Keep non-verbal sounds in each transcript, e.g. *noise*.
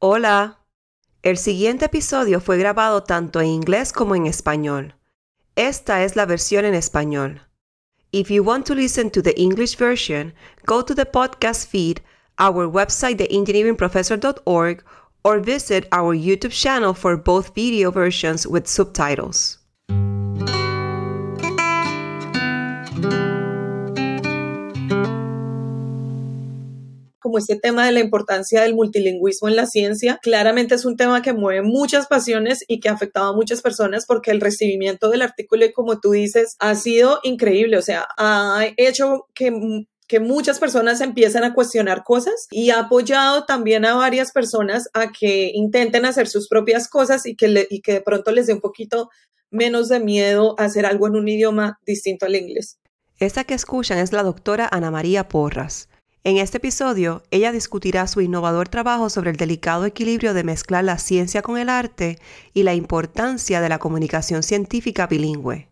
Hola. El siguiente episodio fue grabado tanto en inglés como en español. Esta es la versión en español. If you want to listen to the English version, go to the podcast feed, our website theengineeringprofessor.org, or visit our YouTube channel for both video versions with subtitles. Como este tema de la importancia del multilingüismo en la ciencia, claramente es un tema que mueve muchas pasiones y que ha afectado a muchas personas porque el recibimiento del artículo, como tú dices, ha sido increíble, o sea, ha hecho que muchas personas empiezan a cuestionar cosas y ha apoyado también a varias personas a que intenten hacer sus propias cosas y que, y que de pronto les dé un poquito menos de miedo hacer algo en un idioma distinto al inglés. Esta que escuchan es la doctora Ana María Porras. En este episodio, ella discutirá su innovador trabajo sobre el delicado equilibrio de mezclar la ciencia con el arte y la importancia de la comunicación científica bilingüe.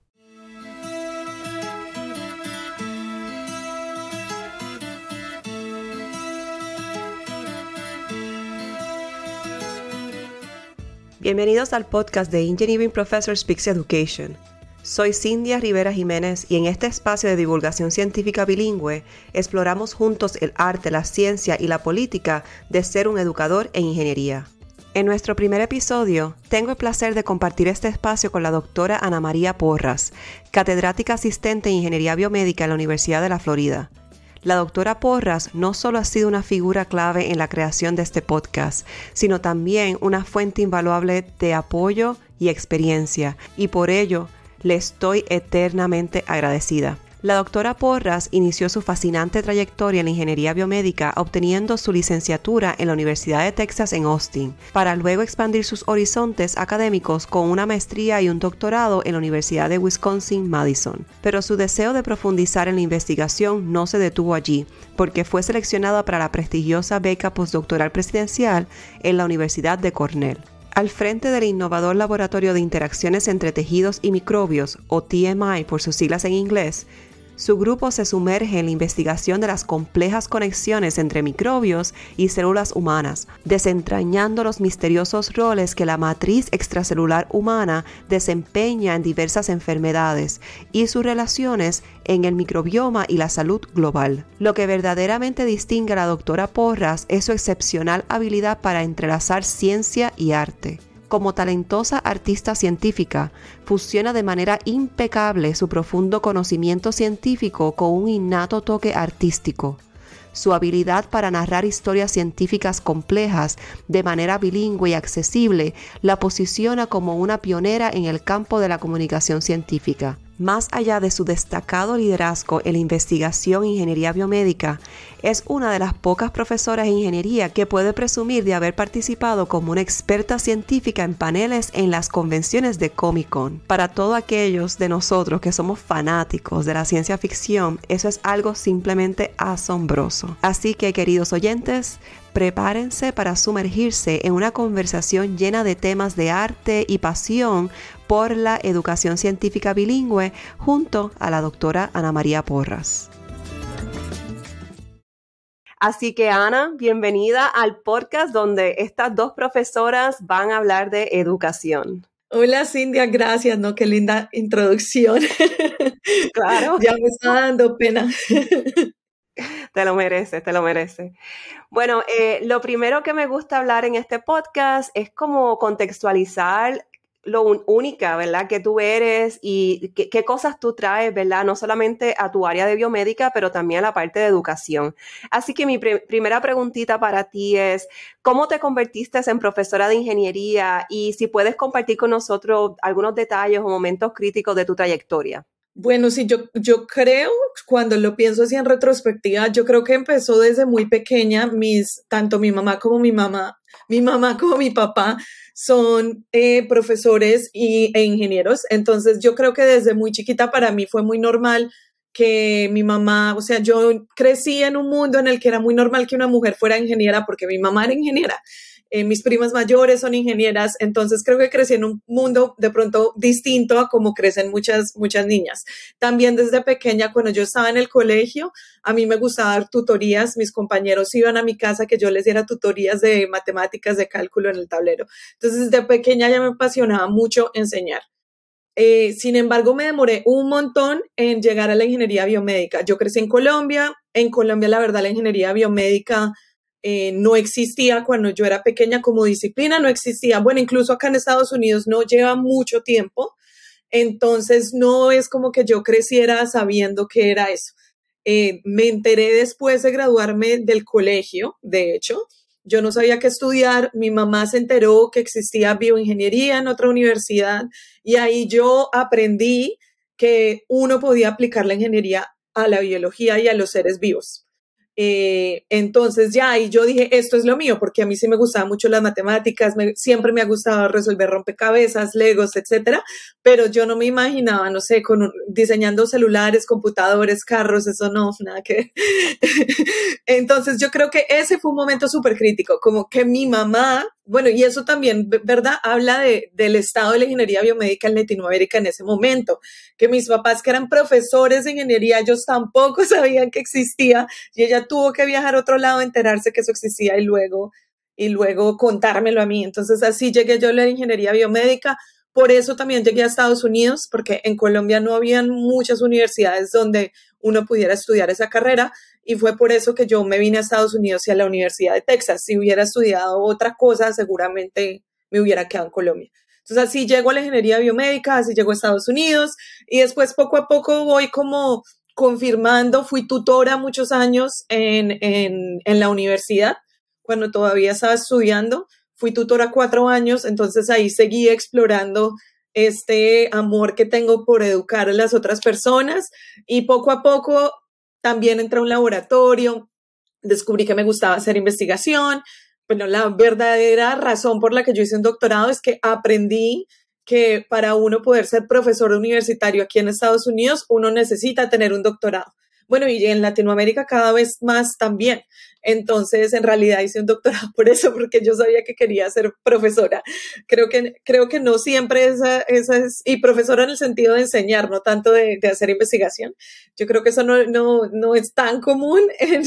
Bienvenidos al podcast de Engineering Professor Speaks Education. Soy Cindia Rivera Jiménez y en este espacio de divulgación científica bilingüe exploramos juntos el arte, la ciencia y la política de ser un educador en ingeniería. En nuestro primer episodio, tengo el placer de compartir este espacio con la doctora Ana María Porras, catedrática asistente en Ingeniería Biomédica en la Universidad de la Florida. La doctora Porras no solo ha sido una figura clave en la creación de este podcast, sino también una fuente invaluable de apoyo y experiencia, y por ello le estoy eternamente agradecida. La doctora Porras inició su fascinante trayectoria en la ingeniería biomédica obteniendo su licenciatura en la Universidad de Texas en Austin, para luego expandir sus horizontes académicos con una maestría y un doctorado en la Universidad de Wisconsin-Madison. Pero su deseo de profundizar en la investigación no se detuvo allí, porque fue seleccionada para la prestigiosa beca postdoctoral presidencial en la Universidad de Cornell. Al frente del innovador Laboratorio de Interacciones entre Tejidos y Microbios, o TMI por sus siglas en inglés, su grupo se sumerge en la investigación de las complejas conexiones entre microbios y células humanas, desentrañando los misteriosos roles que la matriz extracelular humana desempeña en diversas enfermedades y sus relaciones en el microbioma y la salud global. Lo que verdaderamente distingue a la doctora Porras es su excepcional habilidad para entrelazar ciencia y arte como talentosa artista científica, fusiona de manera impecable su profundo conocimiento científico con un innato toque artístico. Su habilidad para narrar historias científicas complejas de manera bilingüe y accesible la posiciona como una pionera en el campo de la comunicación científica. Más allá de su destacado liderazgo en la investigación e ingeniería biomédica, es una de las pocas profesoras en ingeniería que puede presumir de haber participado como una experta científica en paneles en las convenciones de Comic Con. Para todos aquellos de nosotros que somos fanáticos de la ciencia ficción, eso es algo simplemente asombroso. Así que, queridos oyentes, prepárense para sumergirse en una conversación llena de temas de arte y pasión por la educación científica bilingüe junto a la doctora Ana María Porras. Así que Ana, bienvenida al podcast donde estas dos profesoras van a hablar de educación. Hola Cindia, gracias, ¿no? Qué linda introducción. *laughs* Claro. ya me está dando pena. *laughs* Te lo mereces, te lo mereces. Bueno, eh, lo primero que me gusta hablar en este podcast es como contextualizar lo única, ¿verdad? Que tú eres y qué, cosas tú traes, ¿verdad? No solamente a tu área de biomédica, pero también a la parte de educación. Así que mi primera preguntita para ti es, ¿cómo te convertiste en profesora de ingeniería? Y si puedes compartir con nosotros algunos detalles o momentos críticos de tu trayectoria. Bueno, sí, yo, yo creo, cuando lo pienso así en retrospectiva, yo creo que empezó desde muy pequeña, mis, tanto mi mamá como mi mamá, mi mamá como mi papá son eh, profesores y, e ingenieros, entonces yo creo que desde muy chiquita para mí fue muy normal que mi mamá, o sea, yo crecí en un mundo en el que era muy normal que una mujer fuera ingeniera porque mi mamá era ingeniera eh, mis primas mayores son ingenieras, entonces creo que crecí en un mundo de pronto distinto a como crecen muchas, muchas niñas. También desde pequeña, cuando yo estaba en el colegio, a mí me gustaba dar tutorías, mis compañeros iban a mi casa que yo les diera tutorías de matemáticas, de cálculo en el tablero. Entonces desde pequeña ya me apasionaba mucho enseñar. Eh, sin embargo, me demoré un montón en llegar a la ingeniería biomédica. Yo crecí en Colombia. En Colombia, la verdad, la ingeniería biomédica eh, no existía cuando yo era pequeña como disciplina, no existía. Bueno, incluso acá en Estados Unidos no lleva mucho tiempo. Entonces, no es como que yo creciera sabiendo qué era eso. Eh, me enteré después de graduarme del colegio, de hecho, yo no sabía qué estudiar, mi mamá se enteró que existía bioingeniería en otra universidad y ahí yo aprendí que uno podía aplicar la ingeniería a la biología y a los seres vivos. Eh, entonces ya y yo dije, esto es lo mío, porque a mí sí me gustaban mucho las matemáticas, siempre me ha gustado resolver rompecabezas, legos, etcétera, pero yo no me imaginaba, no sé, con diseñando celulares, computadores, carros, eso no, *laughs* nada que. *laughs* entonces yo creo que ese fue un momento súper crítico, como que mi mamá bueno, y eso también, ¿verdad? Habla de, del estado de la ingeniería biomédica en Latinoamérica en ese momento, que mis papás que eran profesores de ingeniería, ellos tampoco *laughs* sabían que existía y ella tuvo que viajar a otro lado, enterarse que eso existía y luego, y luego contármelo a mí. Entonces así llegué yo a la ingeniería biomédica. Por eso también llegué a Estados Unidos, porque en Colombia no habían muchas universidades donde uno pudiera estudiar esa carrera y fue por eso que yo me vine a Estados Unidos y a la Universidad de Texas. Si hubiera estudiado otra cosa, seguramente me hubiera quedado en Colombia. Entonces así llego a la ingeniería biomédica, así llego a Estados Unidos y después poco a poco voy como confirmando, fui tutora muchos años en, en, la universidad, cuando todavía estaba estudiando, fui tutora cuatro años, entonces ahí seguí explorando este amor que tengo por educar a las otras personas y poco a poco también entré a un laboratorio, descubrí que me gustaba hacer investigación. Bueno, la verdadera razón por la que yo hice un doctorado es que aprendí que para uno poder ser profesor universitario aquí en Estados Unidos, uno necesita tener un doctorado. Bueno, y en Latinoamérica cada vez más también. Entonces, en realidad hice un doctorado por eso, porque yo sabía que quería ser profesora. Creo que, creo que no siempre esa, esa es, y profesora en el sentido de enseñar, no tanto de, de hacer investigación. Yo creo que eso no, no, no es tan común, *laughs* en,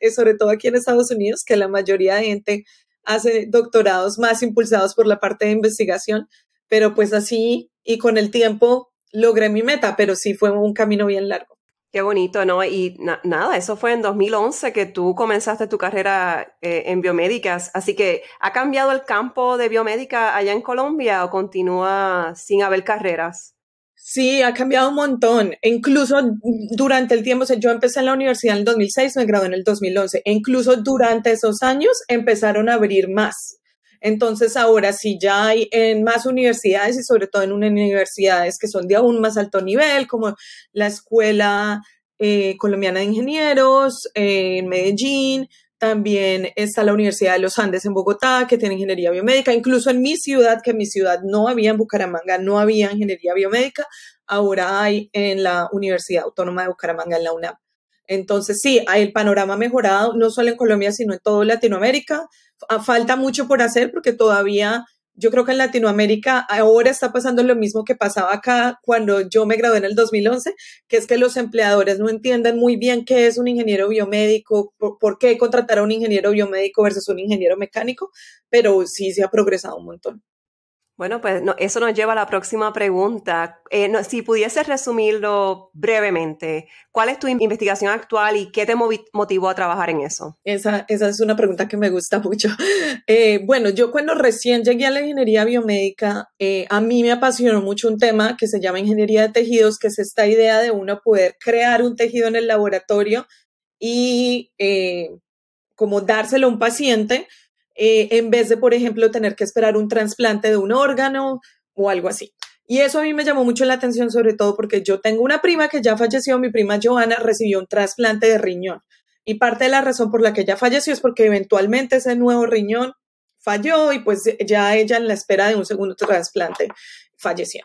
en, sobre todo aquí en Estados Unidos, que la mayoría de gente hace doctorados más impulsados por la parte de investigación, pero pues así y con el tiempo logré mi meta, pero sí fue un camino bien largo. Qué bonito, ¿no? Y nada, eso fue en 2011 que tú comenzaste tu carrera eh, en biomédicas. Así que, ¿ha cambiado el campo de biomédica allá en Colombia o continúa sin haber carreras? Sí, ha cambiado un montón. E incluso durante el tiempo, yo empecé en la universidad en el 2006, me gradué en el 2011. E incluso durante esos años empezaron a abrir más. Entonces ahora sí ya hay en más universidades y sobre todo en universidades que son de aún más alto nivel, como la Escuela eh, Colombiana de Ingenieros eh, en Medellín, también está la Universidad de los Andes en Bogotá, que tiene ingeniería biomédica. Incluso en mi ciudad, que en mi ciudad no había en Bucaramanga, no había ingeniería biomédica, ahora hay en la Universidad Autónoma de Bucaramanga, en la UNAM. Entonces, sí, hay el panorama mejorado, no solo en Colombia, sino en toda Latinoamérica. Falta mucho por hacer porque todavía yo creo que en Latinoamérica ahora está pasando lo mismo que pasaba acá cuando yo me gradué en el 2011, que es que los empleadores no entienden muy bien qué es un ingeniero biomédico, por, por qué contratar a un ingeniero biomédico versus un ingeniero mecánico, pero sí se ha progresado un montón. Bueno, pues eso nos lleva a la próxima pregunta. Eh, si pudieses resumirlo brevemente, ¿cuál es tu investigación actual y qué te motivó a trabajar en eso? Esa, esa es una pregunta que me gusta mucho. *laughs* Eh, bueno, yo cuando recién llegué a la ingeniería biomédica, eh, a mí me apasionó mucho un tema que se llama ingeniería de tejidos, que es esta idea de uno poder crear un tejido en el laboratorio y como dárselo a un paciente eh, en vez de, por ejemplo, tener que esperar un trasplante de un órgano o algo así. Y eso a mí me llamó mucho la atención, sobre todo porque yo tengo una prima que ya falleció, mi prima Joana recibió un trasplante de riñón. Y parte de la razón por la que ella falleció es porque eventualmente ese nuevo riñón falló y pues ya ella en la espera de un segundo trasplante falleció.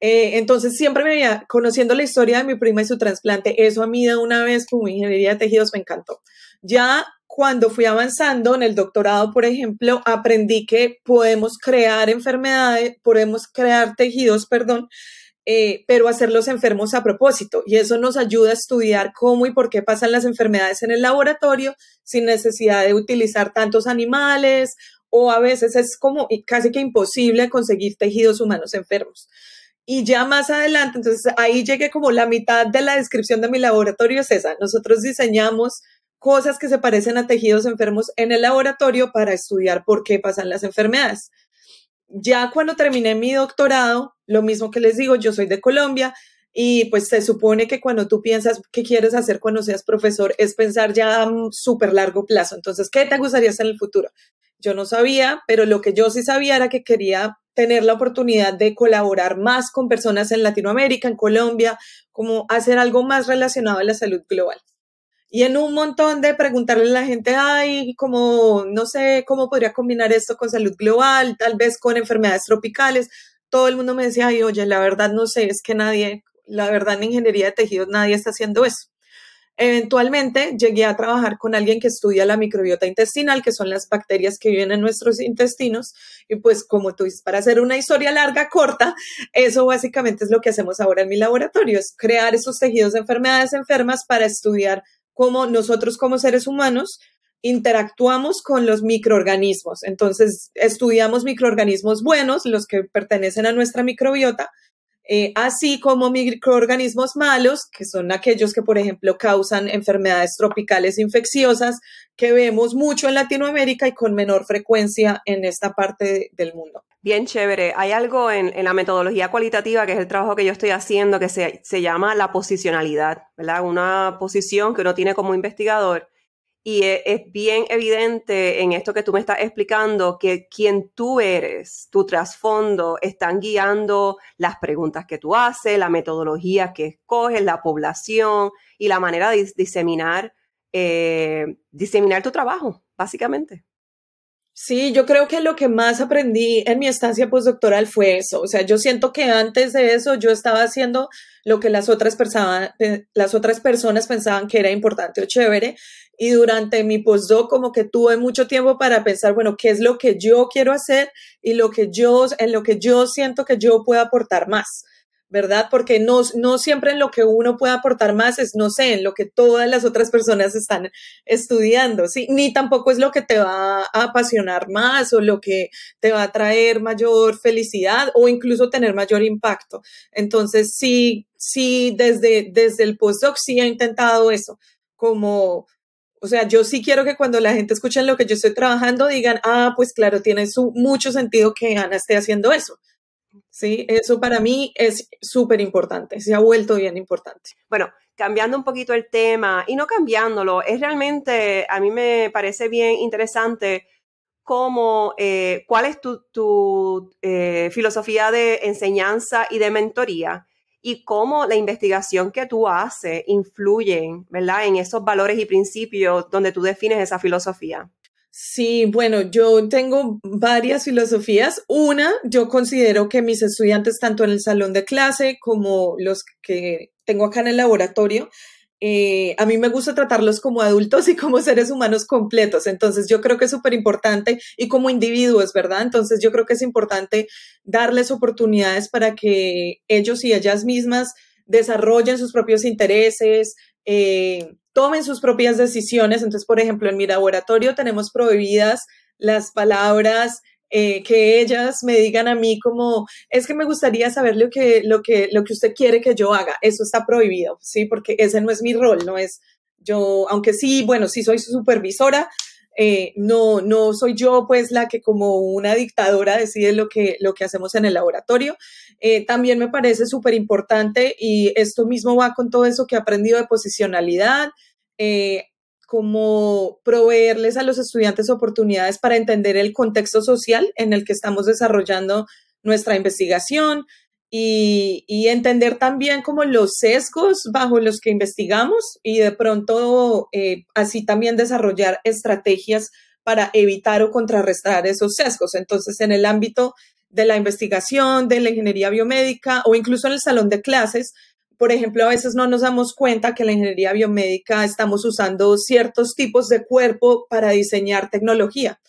Eh, entonces siempre me veía conociendo la historia de mi prima y su trasplante. Eso a mí de una vez como ingeniería de tejidos me encantó. Ya cuando fui avanzando en el doctorado, por ejemplo, aprendí que podemos crear enfermedades, podemos crear tejidos, perdón, eh, pero hacerlos enfermos a propósito. Y eso nos ayuda a estudiar cómo y por qué pasan las enfermedades en el laboratorio sin necesidad de utilizar tantos animales o a veces es como casi que imposible conseguir tejidos humanos enfermos. Y ya más adelante, entonces ahí llegué como la mitad de la descripción de mi laboratorio es esa. Nosotros diseñamos cosas que se parecen a tejidos enfermos en el laboratorio para estudiar por qué pasan las enfermedades. Ya cuando terminé mi doctorado, lo mismo que les digo, yo soy de Colombia y pues se supone que cuando tú piensas qué quieres hacer cuando seas profesor es pensar ya a súper largo plazo. Entonces, ¿qué te gustaría hacer en el futuro? Yo no sabía, pero lo que yo sí sabía era que quería tener la oportunidad de colaborar más con personas en Latinoamérica, en Colombia, como hacer algo más relacionado a la salud global. Y en un montón de preguntarle a la gente, ay, como, no sé, cómo podría combinar esto con salud global, tal vez con enfermedades tropicales. Todo el mundo me decía, ay, oye, la verdad no sé, es que nadie, la verdad en ingeniería de tejidos nadie está haciendo eso. Eventualmente llegué a trabajar con alguien que estudia la microbiota intestinal, que son las bacterias que viven en nuestros intestinos. Y pues como tú dices, para hacer una historia larga, corta, eso básicamente es lo que hacemos ahora en mi laboratorio, es crear esos tejidos de enfermedades enfermas para estudiar cómo nosotros como seres humanos interactuamos con los microorganismos. Entonces, estudiamos microorganismos buenos, los que pertenecen a nuestra microbiota, eh, así como microorganismos malos, que son aquellos que, por ejemplo, causan enfermedades tropicales infecciosas, que vemos mucho en Latinoamérica y con menor frecuencia en esta parte del mundo. Bien chévere. Hay algo en, la metodología cualitativa, que es el trabajo que yo estoy haciendo, que se, llama la posicionalidad. Una posición que uno tiene como investigador y e, es, bien evidente en esto que tú me estás explicando que quien tú eres, tu trasfondo, están guiando las preguntas que tú haces, la metodología que escoges, la población y la manera de diseminar, eh, diseminar tu trabajo, básicamente. Sí, yo creo que lo que más aprendí en mi estancia postdoctoral fue eso. O sea, yo siento que antes de eso yo estaba haciendo lo que las otras, las otras personas pensaban que era importante o chévere. Y durante mi postdoc como que tuve mucho tiempo para pensar, bueno, qué es lo que yo quiero hacer y lo que yo, en lo que yo siento que yo puedo aportar más. ¿Verdad? Porque no, no siempre en lo que uno puede aportar más es, no sé, en lo que todas las otras personas están estudiando, ¿sí? Ni tampoco es lo que te va a apasionar más o lo que te va a traer mayor felicidad o incluso tener mayor impacto. Entonces, sí, sí, desde, desde el postdoc sí he intentado eso, como o sea, yo sí quiero que cuando la gente escuche lo que yo estoy trabajando digan, ah, pues claro, tiene su, mucho sentido que Ana esté haciendo eso. Sí, eso para mí es súper importante, se ha vuelto bien importante. Bueno, cambiando un poquito el tema y no cambiándolo, es realmente, a mí me parece bien interesante cómo, eh, cuál es tu, eh, filosofía de enseñanza y de mentoría y cómo la investigación que tú haces influye, ¿verdad? En esos valores y principios donde tú defines esa filosofía. Sí, bueno, yo tengo varias filosofías. Una, yo considero que mis estudiantes, tanto en el salón de clase como los que tengo acá en el laboratorio, eh, a mí me gusta tratarlos como adultos y como seres humanos completos. Entonces, yo creo que es súper importante y como individuos, ¿verdad? Entonces, yo creo que es importante darles oportunidades para que ellos y ellas mismas desarrollen sus propios intereses, eh, tomen sus propias decisiones. Entonces, por ejemplo, en mi laboratorio tenemos prohibidas las palabras eh, que ellas me digan a mí como, es que me gustaría saber lo que, lo, que, lo que usted quiere que yo haga. Eso está prohibido, ¿sí? Porque ese no es mi rol, no es yo, aunque sí, bueno, sí soy su supervisora, eh, no, no soy yo pues la que como una dictadora decide lo que, lo que hacemos en el laboratorio. Eh, también me parece súper importante y esto mismo va con todo eso que he aprendido de posicionalidad, eh, como proveerles a los estudiantes oportunidades para entender el contexto social en el que estamos desarrollando nuestra investigación, y, entender también como los sesgos bajo los que investigamos y de pronto eh, así también desarrollar estrategias para evitar o contrarrestar esos sesgos. Entonces, en el ámbito de la investigación, de la ingeniería biomédica o incluso en el salón de clases, por ejemplo, a veces no nos damos cuenta que en la ingeniería biomédica estamos usando ciertos tipos de cuerpo para diseñar tecnología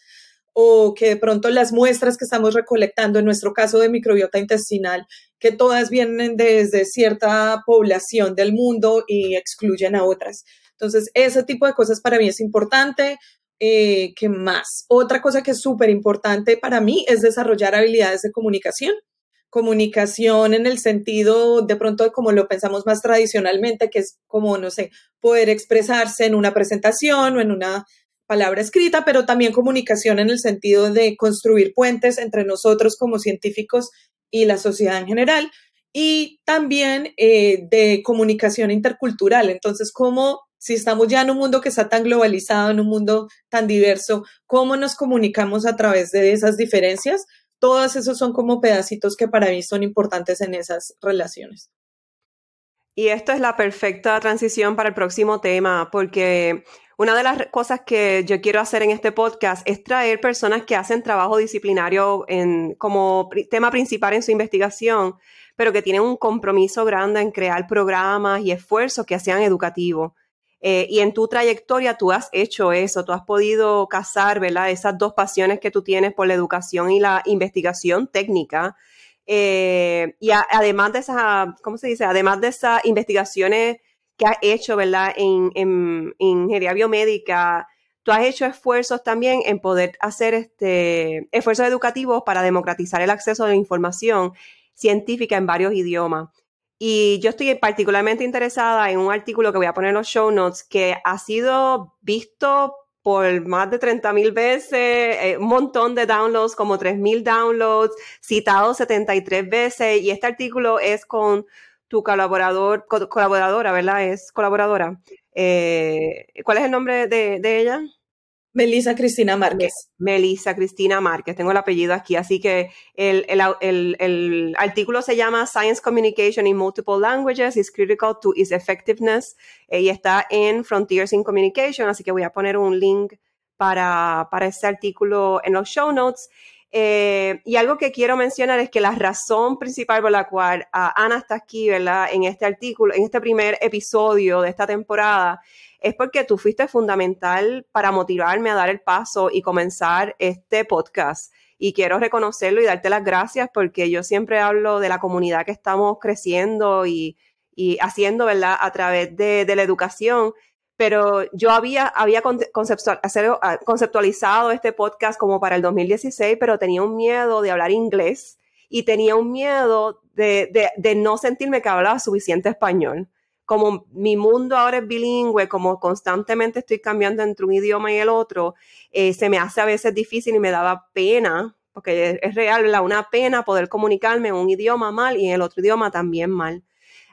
o que de pronto las muestras que estamos recolectando, en nuestro caso de microbiota intestinal, que todas vienen desde cierta población del mundo y excluyen a otras. Entonces, ese tipo de cosas para mí es importante. Eh, ¿Qué más? Otra cosa que es súper importante para mí es desarrollar habilidades de comunicación. Comunicación en el sentido de pronto de como lo pensamos más tradicionalmente, que es como, no sé, poder expresarse en una presentación o en una palabra escrita, pero también comunicación en el sentido de construir puentes entre nosotros como científicos y la sociedad en general, y también eh, de comunicación intercultural. Entonces, ¿cómo, si estamos ya en un mundo que está tan globalizado, en un mundo tan diverso, cómo nos comunicamos a través de esas diferencias? Todos esos son como pedacitos que para mí son importantes en esas relaciones. Y esto es la perfecta transición para el próximo tema, porque una de las cosas que yo quiero hacer en este podcast es traer personas que hacen trabajo disciplinario como tema principal en su investigación, pero que tienen un compromiso grande en crear programas y esfuerzos que sean educativos. Eh, y en tu trayectoria tú has hecho eso, tú has podido casar, ¿verdad? Esas dos pasiones que tú tienes por la educación y la investigación técnica. Eh, y además de esas, ¿cómo se dice? Además de esas investigaciones que has hecho, ¿verdad? En, ingeniería biomédica, tú has hecho esfuerzos también en poder hacer este, esfuerzos educativos para democratizar el acceso a la información científica en varios idiomas. Y yo estoy particularmente interesada en un artículo que voy a poner en los show notes que ha sido visto por más de 30 mil veces, eh, un montón de downloads, como 3 mil downloads, citado 73 veces. Y este artículo es con tu colaborador, colaboradora, ¿verdad? Es colaboradora. Eh, ¿Cuál es el nombre de, ella? Melissa Cristina Márquez. Melissa Cristina Márquez, tengo el apellido aquí, así que el, el, artículo se llama Science Communication in Multiple Languages is Critical to its Effectiveness eh, y está en Frontiers in Communication, así que voy a poner un link para, para ese artículo en los show notes. Eh, y algo que quiero mencionar es que la razón principal por la cual ah, Ana está aquí, ¿verdad? En este artículo, en este primer episodio de esta temporada, es porque tú fuiste fundamental para motivarme a dar el paso y comenzar este podcast. Y quiero reconocerlo y darte las gracias porque yo siempre hablo de la comunidad que estamos creciendo y, y haciendo, ¿verdad? A través de, de la educación pero yo había, había ah, conceptualizado este podcast como para el 2016, pero tenía un miedo de hablar inglés y tenía un miedo de, de, no sentirme que hablaba suficiente español. Como mi mundo ahora es bilingüe, como constantemente estoy cambiando entre un idioma y el otro, eh, se me hace a veces difícil y me daba pena, porque es, real, una pena poder comunicarme en un idioma mal y en el otro idioma también mal.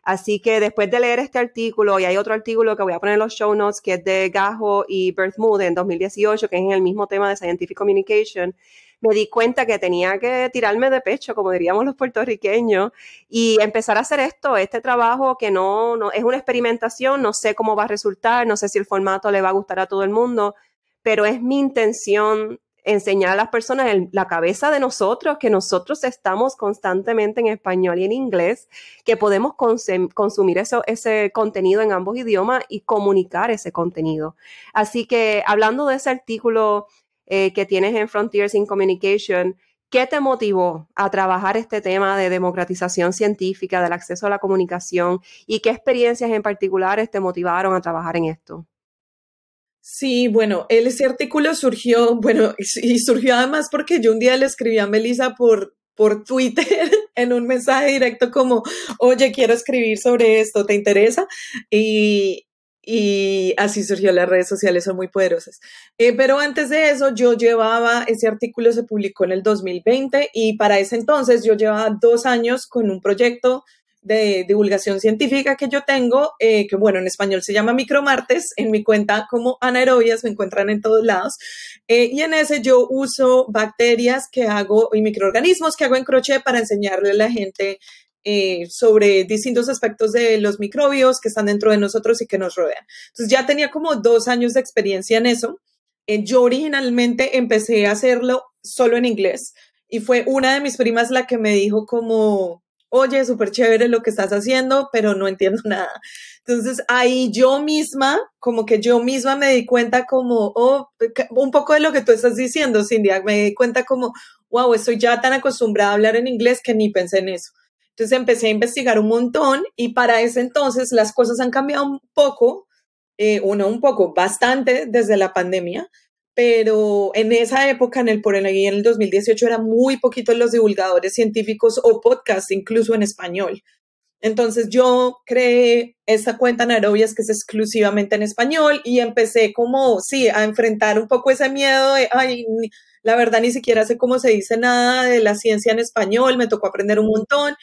Así que después de leer este artículo, y hay otro artículo que voy a poner en los show notes, que es de Gajo y Bert Mood en 2018, que es en el mismo tema de Scientific Communication, me di cuenta que tenía que tirarme de pecho, como diríamos los puertorriqueños, y empezar a hacer esto, este trabajo que no, no es una experimentación, no sé cómo va a resultar, no sé si el formato le va a gustar a todo el mundo, pero es mi intención enseñar a las personas en la cabeza de nosotros, que nosotros estamos constantemente en español y en inglés, que podemos consumir ese contenido en ambos idiomas y comunicar ese contenido. Así que hablando de ese artículo eh, que tienes en Frontiers in Communication, ¿qué te motivó a trabajar este tema de democratización científica, del acceso a la comunicación y qué experiencias en particulares te motivaron a trabajar en esto? Sí, bueno, ese artículo surgió, bueno, y surgió además porque yo un día le escribí a Melissa por, por Twitter *laughs* en un mensaje directo como, oye, quiero escribir sobre esto, ¿te interesa? Y, y así surgió, las redes sociales son muy poderosas. Eh, pero antes de eso, yo llevaba, ese artículo se publicó en el 2020 y para ese entonces yo llevaba dos años con un proyecto de divulgación científica que yo tengo, eh, que bueno, en español se llama Micromartes, en mi cuenta como anaerobias, me encuentran en todos lados, eh, y en ese yo uso bacterias que hago y microorganismos que hago en crochet para enseñarle a la gente eh, sobre distintos aspectos de los microbios que están dentro de nosotros y que nos rodean. Entonces ya tenía como dos años de experiencia en eso. yo originalmente empecé a hacerlo solo en inglés y fue una de mis primas la que me dijo como, oye, súper chévere lo que estás haciendo, pero no entiendo *laughs* nada. Entonces ahí yo misma, como que yo misma me di cuenta como, oh, un poco de lo que tú estás diciendo, Cindy, me di cuenta como, wow, estoy ya tan acostumbrada a hablar en inglés que ni pensé en eso. Entonces empecé a investigar un montón y para ese entonces las cosas han cambiado un poco, eh, uno un poco, bastante desde la pandemia, pero en esa época, en el por en el 2018, eran muy poquitos los divulgadores científicos o podcasts, incluso en español. Entonces yo creé esta cuenta Narobias que es exclusivamente en español y empecé como, sí, a enfrentar un poco ese miedo de, ay, la verdad ni siquiera sé cómo se dice nada de la ciencia en español, me tocó aprender un montón.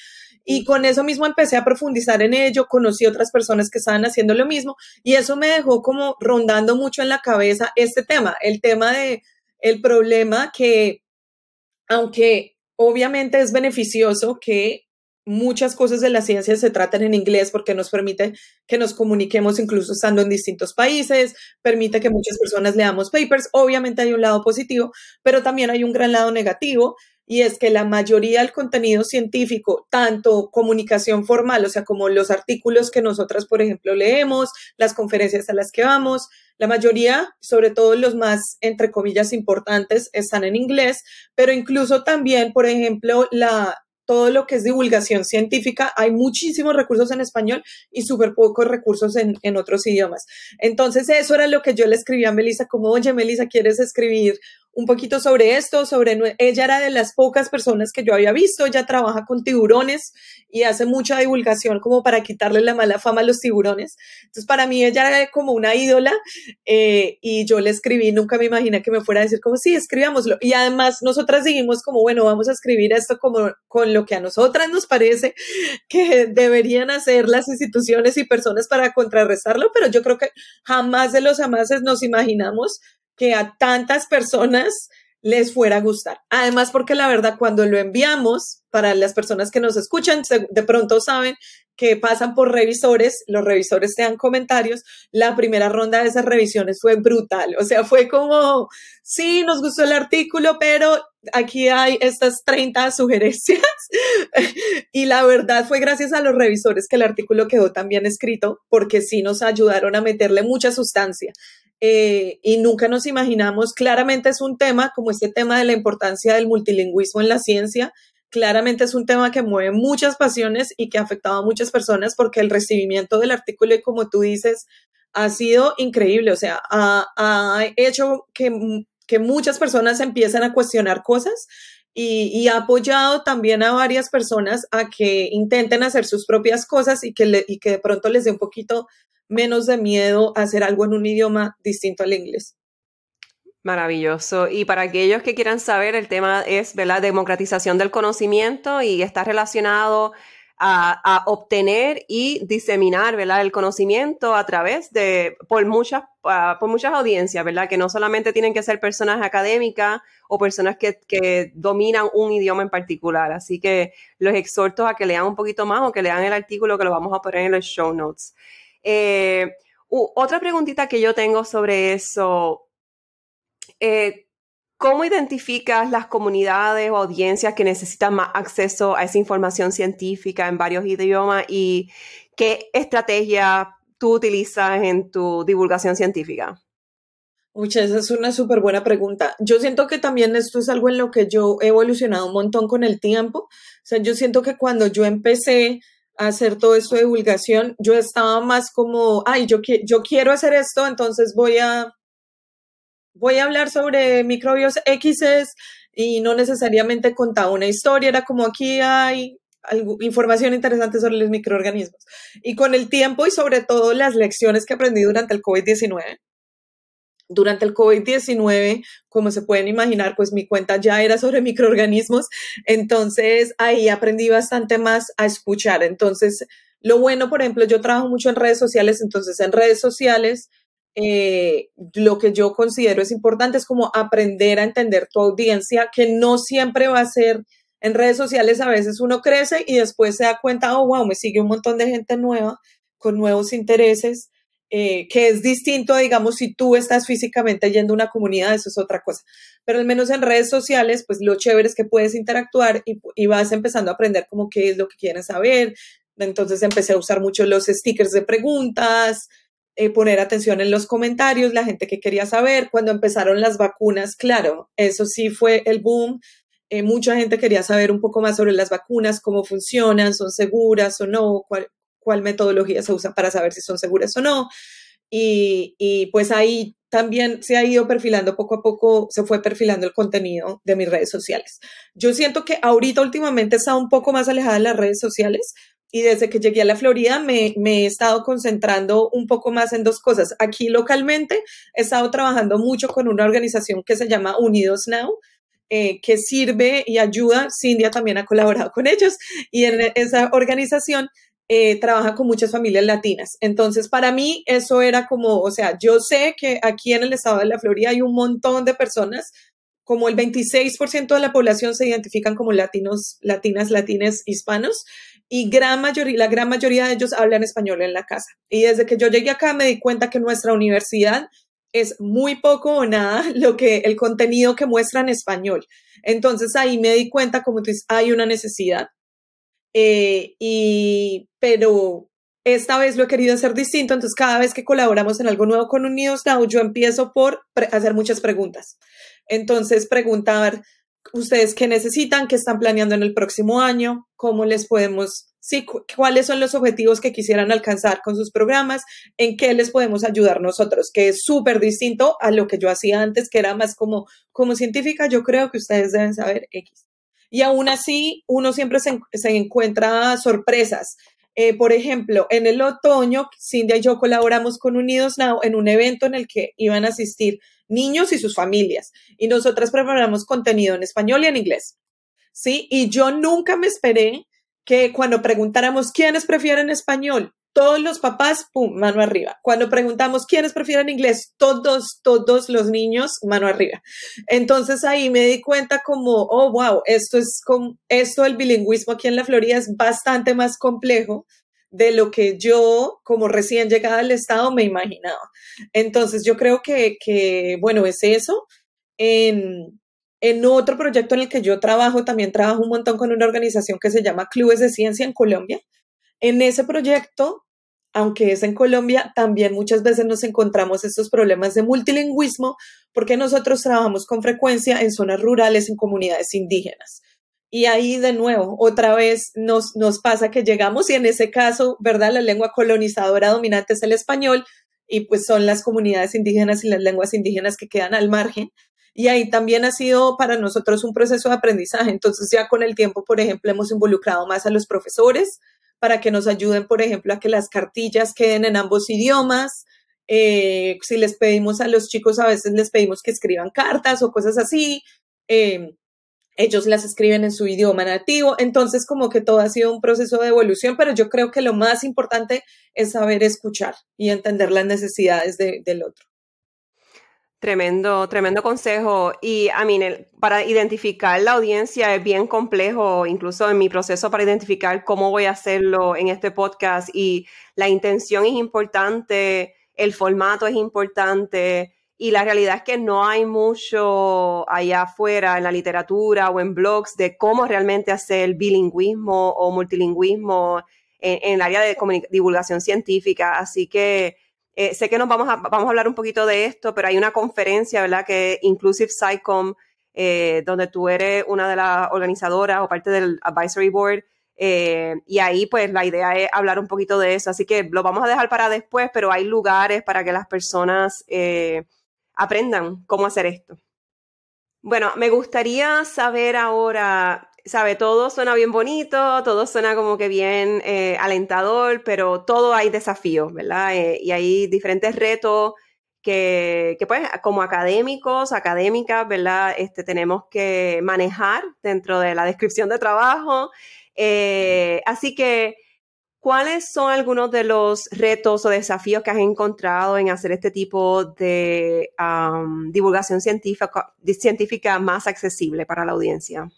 Y con eso mismo empecé a profundizar en ello, conocí otras personas que estaban haciendo lo mismo y eso me dejó como rondando mucho en la cabeza este tema, el tema de el problema que, aunque obviamente es beneficioso que muchas cosas de la ciencia se tratan en inglés porque nos permite que nos comuniquemos incluso estando en distintos países, permite que muchas personas leamos papers. Obviamente hay un lado positivo, pero también hay un gran lado negativo y es que la mayoría del contenido científico, tanto comunicación formal, o sea, como los artículos que nosotras, por ejemplo, leemos, las conferencias a las que vamos, la mayoría, sobre todo los más, entre comillas, importantes, están en inglés, pero incluso también, por ejemplo, la, todo lo que es divulgación científica, hay muchísimos recursos en español y súper pocos recursos en, en, otros idiomas. Entonces, eso era lo que yo le escribí a Melissa, como, oye, Melissa, ¿quieres escribir un poquito sobre esto, sobre ella era de las pocas personas que yo había visto, ella trabaja con tiburones y hace mucha divulgación como para quitarle la mala fama a los tiburones. Entonces para mí ella era como una ídola eh, y yo le escribí, nunca me imaginé que me fuera a decir como sí, escribámoslo. Y además nosotras dijimos como bueno, vamos a escribir esto como con lo que a nosotras nos parece que deberían hacer las instituciones y personas para contrarrestarlo, pero yo creo que jamás de los amases nos imaginamos que a tantas personas les fuera a gustar. Además, porque la verdad, cuando lo enviamos, para las personas que nos escuchan, de pronto saben que pasan por revisores, los revisores te dan comentarios, la primera ronda de esas revisiones fue brutal, o sea, fue como, sí, nos gustó el artículo, pero aquí hay estas 30 sugerencias *laughs* y la verdad fue gracias a los revisores que el artículo quedó tan bien escrito, porque sí nos ayudaron a meterle mucha sustancia. Eh, y nunca nos imaginamos, claramente es un tema como este tema de la importancia del multilingüismo en la ciencia, claramente es un tema que mueve muchas pasiones y que ha afectado a muchas personas porque el recibimiento del artículo, como tú dices, ha sido increíble, o sea, ha, hecho que, muchas personas empiezan a cuestionar cosas y, ha apoyado también a varias personas a que intenten hacer sus propias cosas y que, y que de pronto les dé un poquito menos de miedo a hacer algo en un idioma distinto al inglés. Maravilloso. Y para aquellos que quieran saber, el tema es la democratización del conocimiento y está relacionado a, obtener y diseminar ¿verdad? el conocimiento a través de, por muchas, por muchas audiencias, ¿verdad? que no solamente tienen que ser personas académicas o personas que, que, dominan un idioma en particular. Así que los exhorto a que lean un poquito más o que lean el artículo que lo vamos a poner en los show notes. Eh, otra preguntita que yo tengo sobre eso, eh, ¿cómo identificas las comunidades o audiencias que necesitan más acceso a esa información científica en varios idiomas y qué estrategia tú utilizas en tu divulgación científica? Muchas, esa es una súper buena pregunta. Yo siento que también esto es algo en lo que yo he evolucionado un montón con el tiempo. O sea, yo siento que cuando yo empecé hacer todo esto de divulgación, yo estaba más como, ay, yo, yo quiero hacer esto, entonces voy a, voy a hablar sobre microbios X y no necesariamente contaba una historia, era como aquí hay información interesante sobre los microorganismos. Y con el tiempo y sobre todo las lecciones que aprendí durante el COVID-19, durante el COVID-19, como se pueden imaginar, pues mi cuenta ya era sobre *laughs* microorganismos, entonces ahí aprendí bastante más a escuchar. Entonces, lo bueno, por ejemplo, yo trabajo mucho en redes sociales, entonces en redes sociales eh, lo que yo considero es importante es como aprender a entender tu audiencia, que no siempre va a ser en redes sociales, a veces uno crece y después se da cuenta, oh, wow, me sigue un montón de gente nueva con nuevos intereses eh, que es distinto, digamos, si tú estás físicamente yendo a una comunidad, eso es otra cosa. Pero al menos en redes sociales, pues lo chévere es que puedes interactuar y, vas empezando a aprender como qué es lo que quieren saber. Entonces empecé a usar mucho los stickers de preguntas, eh, poner atención en los comentarios, la gente que quería saber. Cuando empezaron las vacunas, claro, eso sí fue el boom. Eh, mucha gente quería saber un poco más sobre las vacunas, cómo funcionan, son seguras o no, cuál, cuál metodología se usa para saber si son seguras o no. Y, y, pues ahí también se ha ido perfilando poco a poco, se fue perfilando el contenido de mis redes sociales. Yo siento que ahorita últimamente está un poco más alejada de las redes sociales y desde que llegué a la Florida me, me, he estado concentrando un poco más en dos cosas. Aquí localmente he estado trabajando mucho con una organización que se llama Unidos Now, eh, que sirve y ayuda. Cindia también ha colaborado con ellos y en esa organización eh, trabaja con muchas familias latinas. Entonces, para mí eso era como, o sea, yo sé que aquí en el estado de la Florida hay un montón de personas, como el 26% de la población se identifican como latinos, latinas, latines, hispanos, y gran mayoría, la gran mayoría de ellos hablan español en la casa. Y desde que yo llegué acá me di cuenta que nuestra universidad es muy poco o nada *laughs* lo que el contenido que muestra en español. Entonces ahí me di cuenta, como tú dices, hay una necesidad eh, y, pero esta vez lo he querido hacer distinto, entonces cada vez que colaboramos en algo nuevo con Unidos Now, yo empiezo por hacer muchas preguntas. Entonces, preguntar, ¿ustedes qué necesitan? ¿Qué están planeando en el próximo año? ¿Cómo les podemos, sí, cuáles son los objetivos que quisieran alcanzar con sus programas? ¿En qué les podemos ayudar nosotros? Que es súper distinto a lo que yo hacía antes, que era más como, como científica, yo creo que ustedes deben saber X. Y aún así, uno siempre se, encuentra sorpresas. Eh, por ejemplo, en el otoño, Cindy y yo colaboramos con Unidos Now en un evento en el que iban a asistir niños y sus familias. Y nosotras preparamos contenido en español y en inglés. ¿Sí? Y yo nunca me esperé que cuando preguntáramos quiénes prefieren español, todos los papás, pum, mano arriba. Cuando preguntamos quiénes prefieren inglés, todos, todos los niños, mano arriba. Entonces ahí me di cuenta como, oh, wow, esto es como, esto el bilingüismo aquí en la Florida es bastante más complejo de lo que yo, como recién llegada al estado, me imaginaba. Entonces yo creo que, que bueno, es eso. En, en otro proyecto en el que yo trabajo, también trabajo un montón con una organización que se llama Clubes de Ciencia en Colombia en ese proyecto, aunque es en Colombia, también muchas veces nos encontramos estos problemas de multilingüismo porque nosotros trabajamos con frecuencia en zonas rurales, en comunidades indígenas. Y ahí de nuevo, otra vez nos, nos pasa que llegamos y en ese caso, ¿verdad? La lengua colonizadora dominante es el español y pues son las comunidades indígenas y las lenguas indígenas que quedan al margen. Y ahí también ha sido para nosotros un proceso de aprendizaje. Entonces ya con el tiempo, por ejemplo, hemos involucrado más a los profesores, para que nos ayuden, por ejemplo, a que las cartillas queden en ambos idiomas. Eh, si les pedimos a los chicos, a veces les pedimos que escriban cartas o cosas así. Eh, ellos las escriben en su idioma nativo. Entonces, como que todo ha sido un proceso de evolución, pero yo creo que lo más importante es saber escuchar y entender las necesidades del otro. Tremendo, tremendo consejo. Y a mí, para identificar la audiencia es bien complejo, incluso en mi proceso para identificar cómo voy a hacerlo en este podcast. Y la intención es importante, el formato es importante. Y la realidad es que no hay mucho allá afuera en la literatura o en blogs de cómo realmente hacer bilingüismo o multilingüismo en, en el área de divulgación científica. Así que eh, sé que nos vamos a, vamos a hablar un poquito de esto, pero hay una conferencia, ¿verdad? Que Inclusive SciComm, eh, donde tú eres una de las organizadoras o parte del advisory board. Eh, y ahí, pues, la idea es hablar un poquito de eso. Así que lo vamos a dejar para después, pero hay lugares para que las personas aprendan cómo hacer esto. Bueno, me gustaría saber ahora sabe, todo suena bien bonito, todo suena como que bien eh, alentador, pero todo hay desafíos, ¿verdad? Eh, y hay diferentes retos que, que, pues, como académicos, académicas, ¿verdad? Este, tenemos que manejar dentro de la descripción de trabajo. Eh, así que, ¿cuáles son algunos de los retos o desafíos que has encontrado en hacer este tipo de divulgación científica, científica más accesible para la audiencia?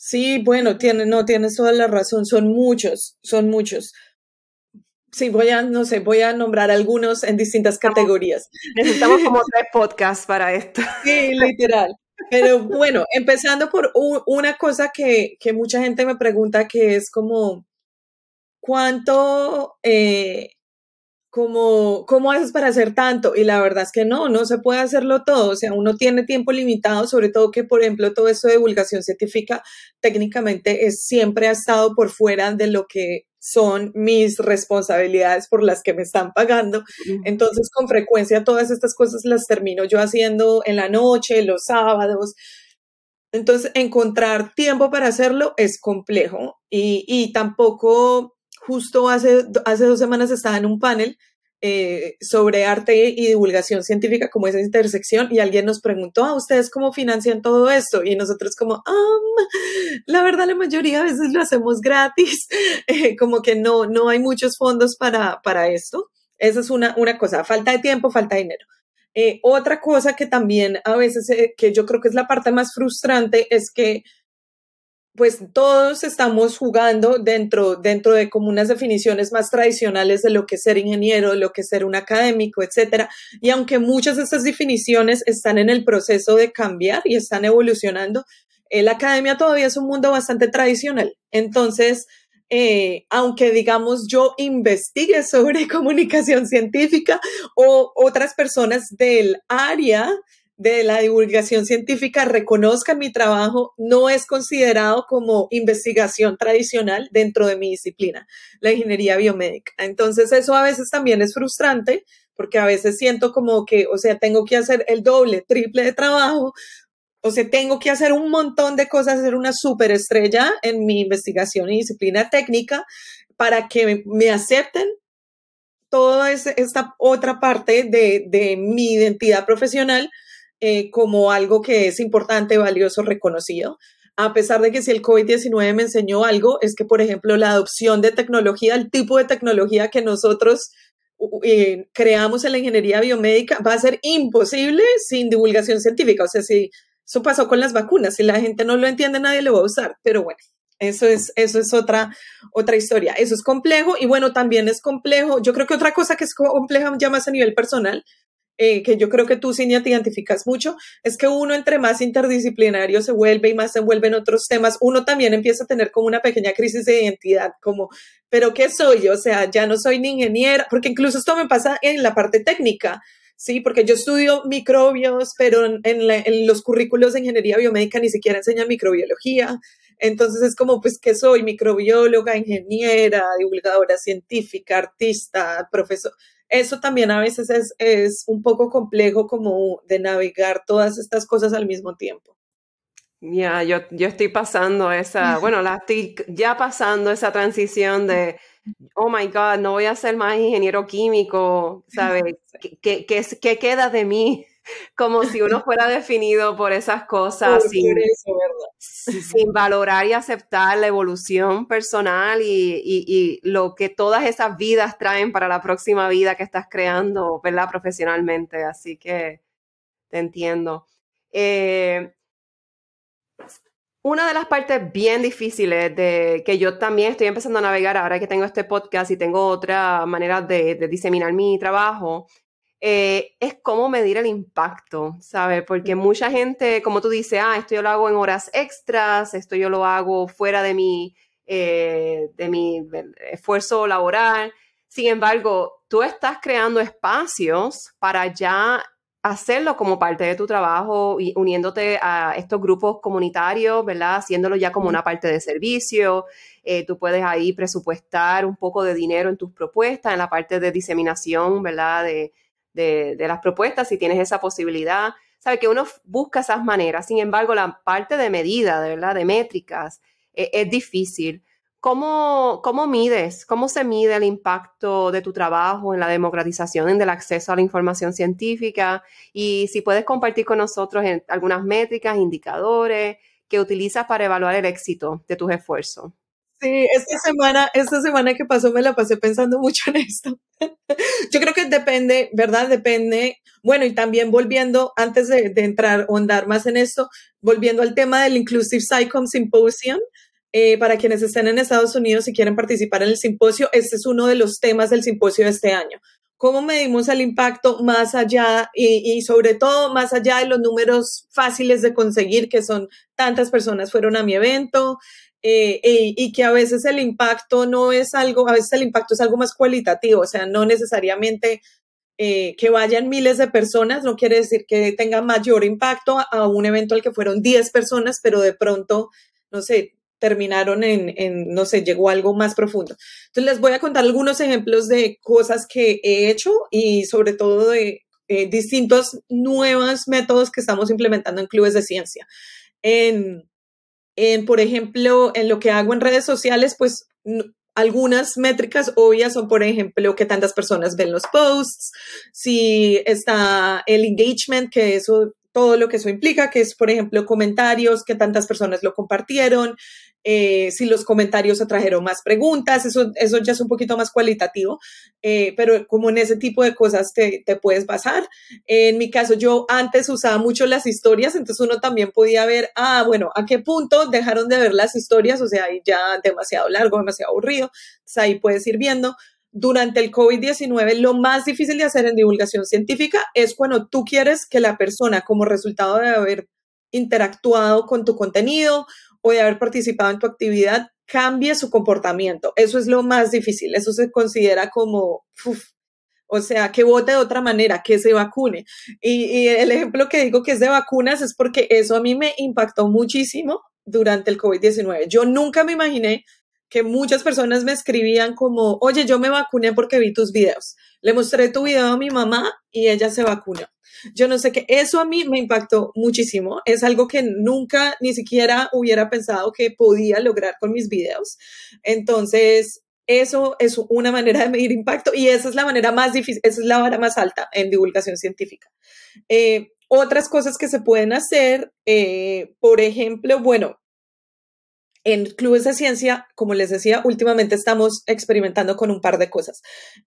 Sí, bueno, tiene, no tienes toda la razón, son muchos, son muchos. Sí, voy a, no sé, voy a nombrar algunos en distintas categorías. Necesitamos como tres podcasts para esto. *laughs* Sí, literal. Pero bueno, empezando por una cosa que, que, mucha gente me pregunta, que es como, ¿cuánto, eh, como, cómo haces para hacer tanto? Y la verdad es que no, no se puede hacerlo todo. O sea, uno tiene tiempo limitado, sobre todo que, por ejemplo, todo esto de divulgación científica técnicamente es, siempre ha estado por fuera de lo que son mis responsabilidades por las que me están pagando. Entonces, con frecuencia todas estas cosas las termino yo haciendo en la noche, los sábados. Entonces, encontrar tiempo para hacerlo es complejo y, y tampoco, justo hace, hace dos semanas estaba en un panel eh, sobre arte y divulgación científica, como esa intersección, y alguien nos preguntó, ¿a ustedes cómo financian todo esto? Y nosotros como, la verdad la mayoría de veces lo hacemos gratis, *laughs* eh, como que no, no hay muchos fondos para, para esto. Esa es una, una cosa, falta de tiempo, falta de dinero. Eh, otra cosa que también a veces, que yo creo que es la parte más frustrante, es que pues todos estamos jugando dentro, dentro de como unas definiciones más tradicionales de lo que es ser ingeniero, de lo que es ser un académico, etcétera. Y aunque muchas de estas definiciones están en el proceso de cambiar y están evolucionando, eh, la academia todavía es un mundo bastante tradicional. Entonces, eh, aunque digamos yo investigue sobre *laughs* comunicación científica o otras personas del área de la divulgación científica reconozcan mi trabajo no es considerado como investigación tradicional dentro de mi disciplina, la ingeniería biomédica. Entonces eso a veces también es frustrante porque a veces siento como que, o sea, tengo que hacer el doble, triple de trabajo, o sea, tengo que hacer un montón de cosas, ser una superestrella en mi investigación y disciplina técnica para que me acepten toda esta otra parte de, de mi identidad profesional eh, como algo que es importante, valioso, reconocido. A pesar de que si el COVID-19 me enseñó algo, es que, por ejemplo, la adopción de tecnología, el tipo de tecnología que nosotros eh, creamos en la ingeniería biomédica va a ser imposible sin divulgación científica. O sea, si eso pasó con las vacunas, si la gente no lo entiende, nadie lo va a usar. Pero bueno, eso es, eso es otra, otra historia. Eso es complejo y bueno, también es complejo. Yo creo que otra cosa que es compleja ya más a nivel personal eh, que yo creo que tú, Cindy, te identificas mucho, es que uno entre más interdisciplinario se vuelve y más se envuelve en otros temas, uno también empieza a tener como una pequeña crisis de identidad, como, pero ¿qué soy? O sea, ya no soy ni ingeniera, porque incluso esto me pasa en la parte técnica. Sí, porque yo estudio microbios, pero en, en los currículos de ingeniería biomédica ni siquiera enseñan microbiología. Entonces es como, pues, ¿qué soy? Microbióloga, ingeniera, divulgadora científica, artista, profesor eso también a veces es, es un poco complejo como de navegar todas estas cosas al mismo tiempo. Ya, yo, yo estoy pasando esa, *laughs* bueno, la estoy ya pasando esa transición de, oh my God, no voy a ser más ingeniero químico, ¿sabes? *laughs* ¿Qué, qué, qué queda de mí? Como si uno fuera definido por esas cosas sin, sin, valorar y aceptar la evolución personal y, lo que todas esas vidas traen para la próxima vida que estás creando, ¿verdad? Profesionalmente. Así que te entiendo. Eh, una de las partes bien difíciles de que yo también estoy empezando a navegar ahora que tengo este podcast y tengo otra manera de, de diseminar mi trabajo eh, es cómo medir el impacto, ¿sabes? Porque mucha gente, como tú dices, ah, esto yo lo hago en horas extras, esto yo lo hago fuera de mi, eh, de mi esfuerzo laboral. Sin embargo, tú estás creando espacios para ya hacerlo como parte de tu trabajo y uniéndote a estos grupos comunitarios, ¿verdad? Haciéndolo ya como una parte de servicio. Eh, tú puedes ahí presupuestar un poco de dinero en tus propuestas, en la parte de diseminación, ¿verdad? De, de, las propuestas, si tienes esa posibilidad. Sabe que uno busca esas maneras. Sin embargo, la parte de medida, de verdad, de métricas, e, es difícil. ¿Cómo, ¿Cómo mides? ¿Cómo se mide el impacto de tu trabajo en la democratización del acceso a la información científica? Y si puedes compartir con nosotros algunas métricas, indicadores que utilizas para evaluar el éxito de tus esfuerzos. Sí, esta semana, esta semana que pasó me la pasé pensando *laughs* mucho en esto. Yo creo que depende, ¿verdad? Depende. Bueno, y también volviendo, antes de, entrar o andar más en esto, volviendo al tema del Inclusive SciComm Symposium, Eh, para quienes estén en Estados Unidos y quieren participar en el simposio, este es uno de los temas del simposio de este año. ¿Cómo medimos el impacto más allá y, sobre todo más allá de los números fáciles de conseguir, que son tantas personas fueron a mi evento, eh, y, que a veces el impacto no es algo, a veces el impacto es algo más cualitativo, o sea, no necesariamente eh, que vayan miles de personas, no quiere decir que tenga mayor impacto a, un evento al que fueron 10 personas, pero de pronto, no sé, terminaron en, en, no sé, llegó algo más profundo. Entonces les voy a contar algunos ejemplos de cosas que he hecho y sobre todo de eh, distintos nuevos métodos que estamos implementando en clubes de ciencia. En, en, por ejemplo, en lo que hago en redes sociales, pues algunas métricas obvias son, por ejemplo, que tantas personas ven los posts, si está el engagement, que eso, todo lo que eso implica, que es, por ejemplo, comentarios, que tantas personas lo compartieron, eh, si los comentarios atrajeron más preguntas, eso, eso ya es un poquito más cualitativo, eh, pero como en ese tipo de cosas te, te, puedes basar. En mi caso, yo antes usaba mucho las historias, entonces uno también podía ver, ah, bueno, a qué punto dejaron de ver las historias, o sea, ahí ya demasiado largo, demasiado aburrido, entonces ahí puedes ir viendo durante el COVID-19, lo más difícil de hacer en divulgación científica es cuando tú quieres que la persona, como resultado de haber interactuado con tu contenido o de haber participado en tu actividad cambie su comportamiento. Eso es lo más difícil. Eso se considera como, o sea, que vote de otra manera, que se vacune. Y, y, el ejemplo que digo que es de vacunas es porque eso a mí me impactó muchísimo durante el COVID-19. Yo nunca me imaginé que muchas personas me escribían como, oye, yo me vacuné porque vi tus videos. Le mostré tu video a mi mamá y ella se vacunó. Yo no sé qué, eso a mí me impactó muchísimo. Es algo que nunca ni siquiera hubiera pensado que podía lograr con mis videos. Entonces, eso es una manera de medir impacto y esa es la manera más difícil, esa es la vara más alta en divulgación científica. Eh, otras cosas que se pueden hacer, eh, por ejemplo, bueno, en clubes de ciencia, como les decía, últimamente estamos experimentando con un par de cosas.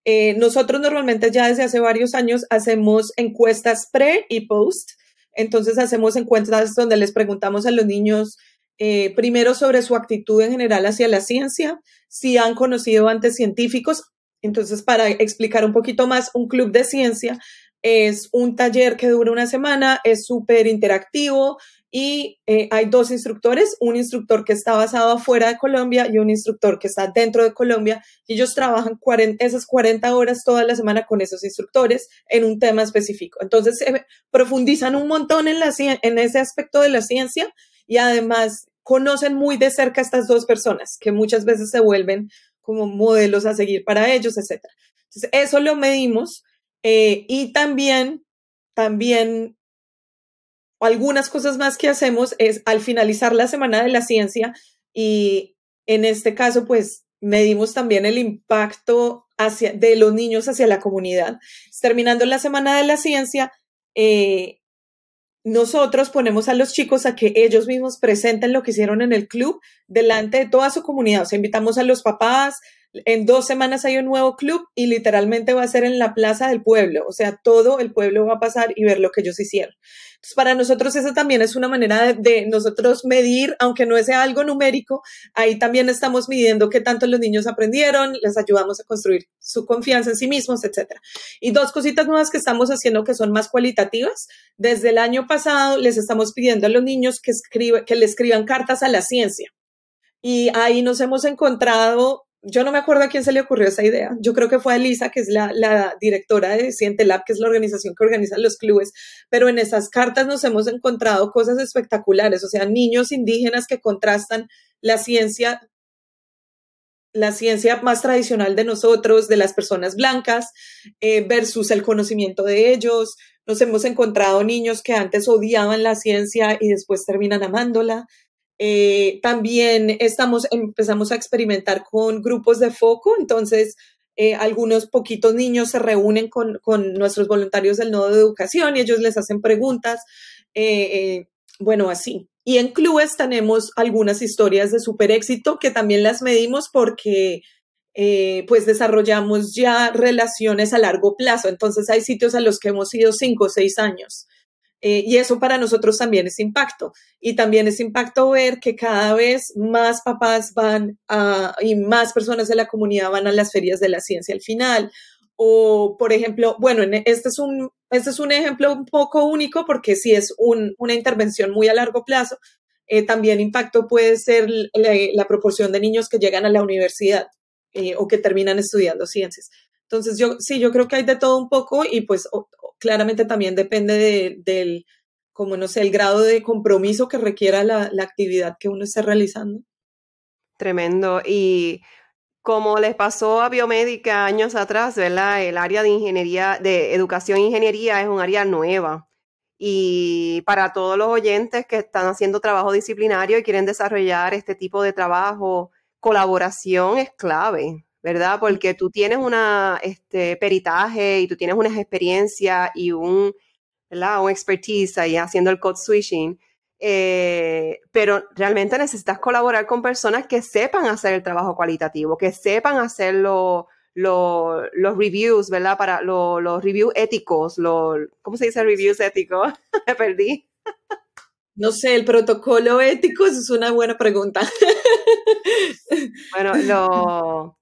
Eh, nosotros normalmente ya desde hace varios años hacemos encuestas pre y post. Entonces hacemos encuestas donde les preguntamos a los niños eh, primero sobre su actitud en general hacia la ciencia, si han conocido antes científicos. Entonces, para explicar un poquito más, un club de ciencia es un taller que dura una semana, es súper interactivo, y eh, hay dos instructores, un instructor que está basado afuera de Colombia y un instructor que está dentro de Colombia. Y ellos trabajan 40, esas 40 horas toda la semana con esos instructores en un tema específico. Entonces, profundizan un montón en, la, en ese aspecto de la ciencia y además conocen muy de cerca a estas dos personas que muchas veces se vuelven como modelos a seguir para ellos, etc. Entonces, eso lo medimos eh, y también, también algunas cosas más que hacemos es al finalizar la Semana de la Ciencia y en este caso pues medimos también el impacto hacia, de los niños hacia la comunidad. Terminando la Semana de la Ciencia, eh, nosotros ponemos a los chicos a que ellos mismos presenten lo que hicieron en el club delante de toda su comunidad. O sea, invitamos a los papás, en dos semanas hay un nuevo club y literalmente va a ser en la plaza del pueblo. O sea, todo el pueblo va a pasar y ver lo que ellos hicieron. Entonces, para nosotros esa también es una manera de, nosotros medir, aunque no sea algo numérico, ahí también estamos midiendo qué tanto los niños aprendieron, les ayudamos a construir su confianza en sí mismos, etc. Y dos cositas nuevas que estamos haciendo que son más cualitativas. Desde el año pasado les estamos pidiendo a los niños que, escribe, que le escriban cartas a la ciencia. Y ahí nos hemos encontrado yo no me acuerdo a quién se le ocurrió esa idea. Yo creo que fue a Elisa, que es la, directora de Lab, que es la organización que organiza los clubes, pero en esas cartas nos hemos encontrado cosas espectaculares, o sea, niños indígenas que contrastan la ciencia la ciencia más tradicional de nosotros, de las personas blancas, eh, versus el conocimiento de ellos. Nos hemos encontrado niños que antes odiaban la ciencia y después terminan amándola. Eh, también estamos, empezamos a experimentar con grupos de foco, entonces eh, algunos poquitos niños se reúnen con, con, nuestros voluntarios del nodo de educación y ellos les hacen preguntas. Eh, bueno, así. Y en clubes tenemos algunas historias de super éxito que también las medimos porque pues desarrollamos ya relaciones a largo plazo. Entonces hay sitios a los que hemos ido cinco o seis años. Eh, y eso para nosotros también es impacto. Y también es impacto ver que cada vez más papás van a, y más personas de la comunidad van a las ferias de la ciencia al final. O, por ejemplo, bueno, este es un, este es un ejemplo un poco único porque si es una intervención muy a largo plazo. Eh, también impacto puede ser la, proporción de niños que llegan a la universidad eh, o que terminan estudiando ciencias. Entonces, yo sí, yo creo que hay de todo un poco y pues claramente también depende del, como no sé, el grado de compromiso que requiera la, la actividad que uno esté realizando. Tremendo. Y como les pasó a biomédica años atrás, ¿verdad? El área de ingeniería, de educación e ingeniería es un área nueva. Y para todos los oyentes que están haciendo trabajo disciplinario y quieren desarrollar este tipo de trabajo, colaboración es clave. ¿Verdad? Porque tú tienes una este, peritaje y tú tienes una experiencia y un, ¿verdad? Un expertise ahí haciendo el code switching. Eh, pero realmente necesitas colaborar con personas que sepan hacer el trabajo cualitativo, que sepan hacer los reviews, ¿verdad? Para los reviews éticos, ¿cómo se dice reviews éticos? *laughs* Me perdí. No sé, el protocolo ético, es una buena pregunta. bueno, lo,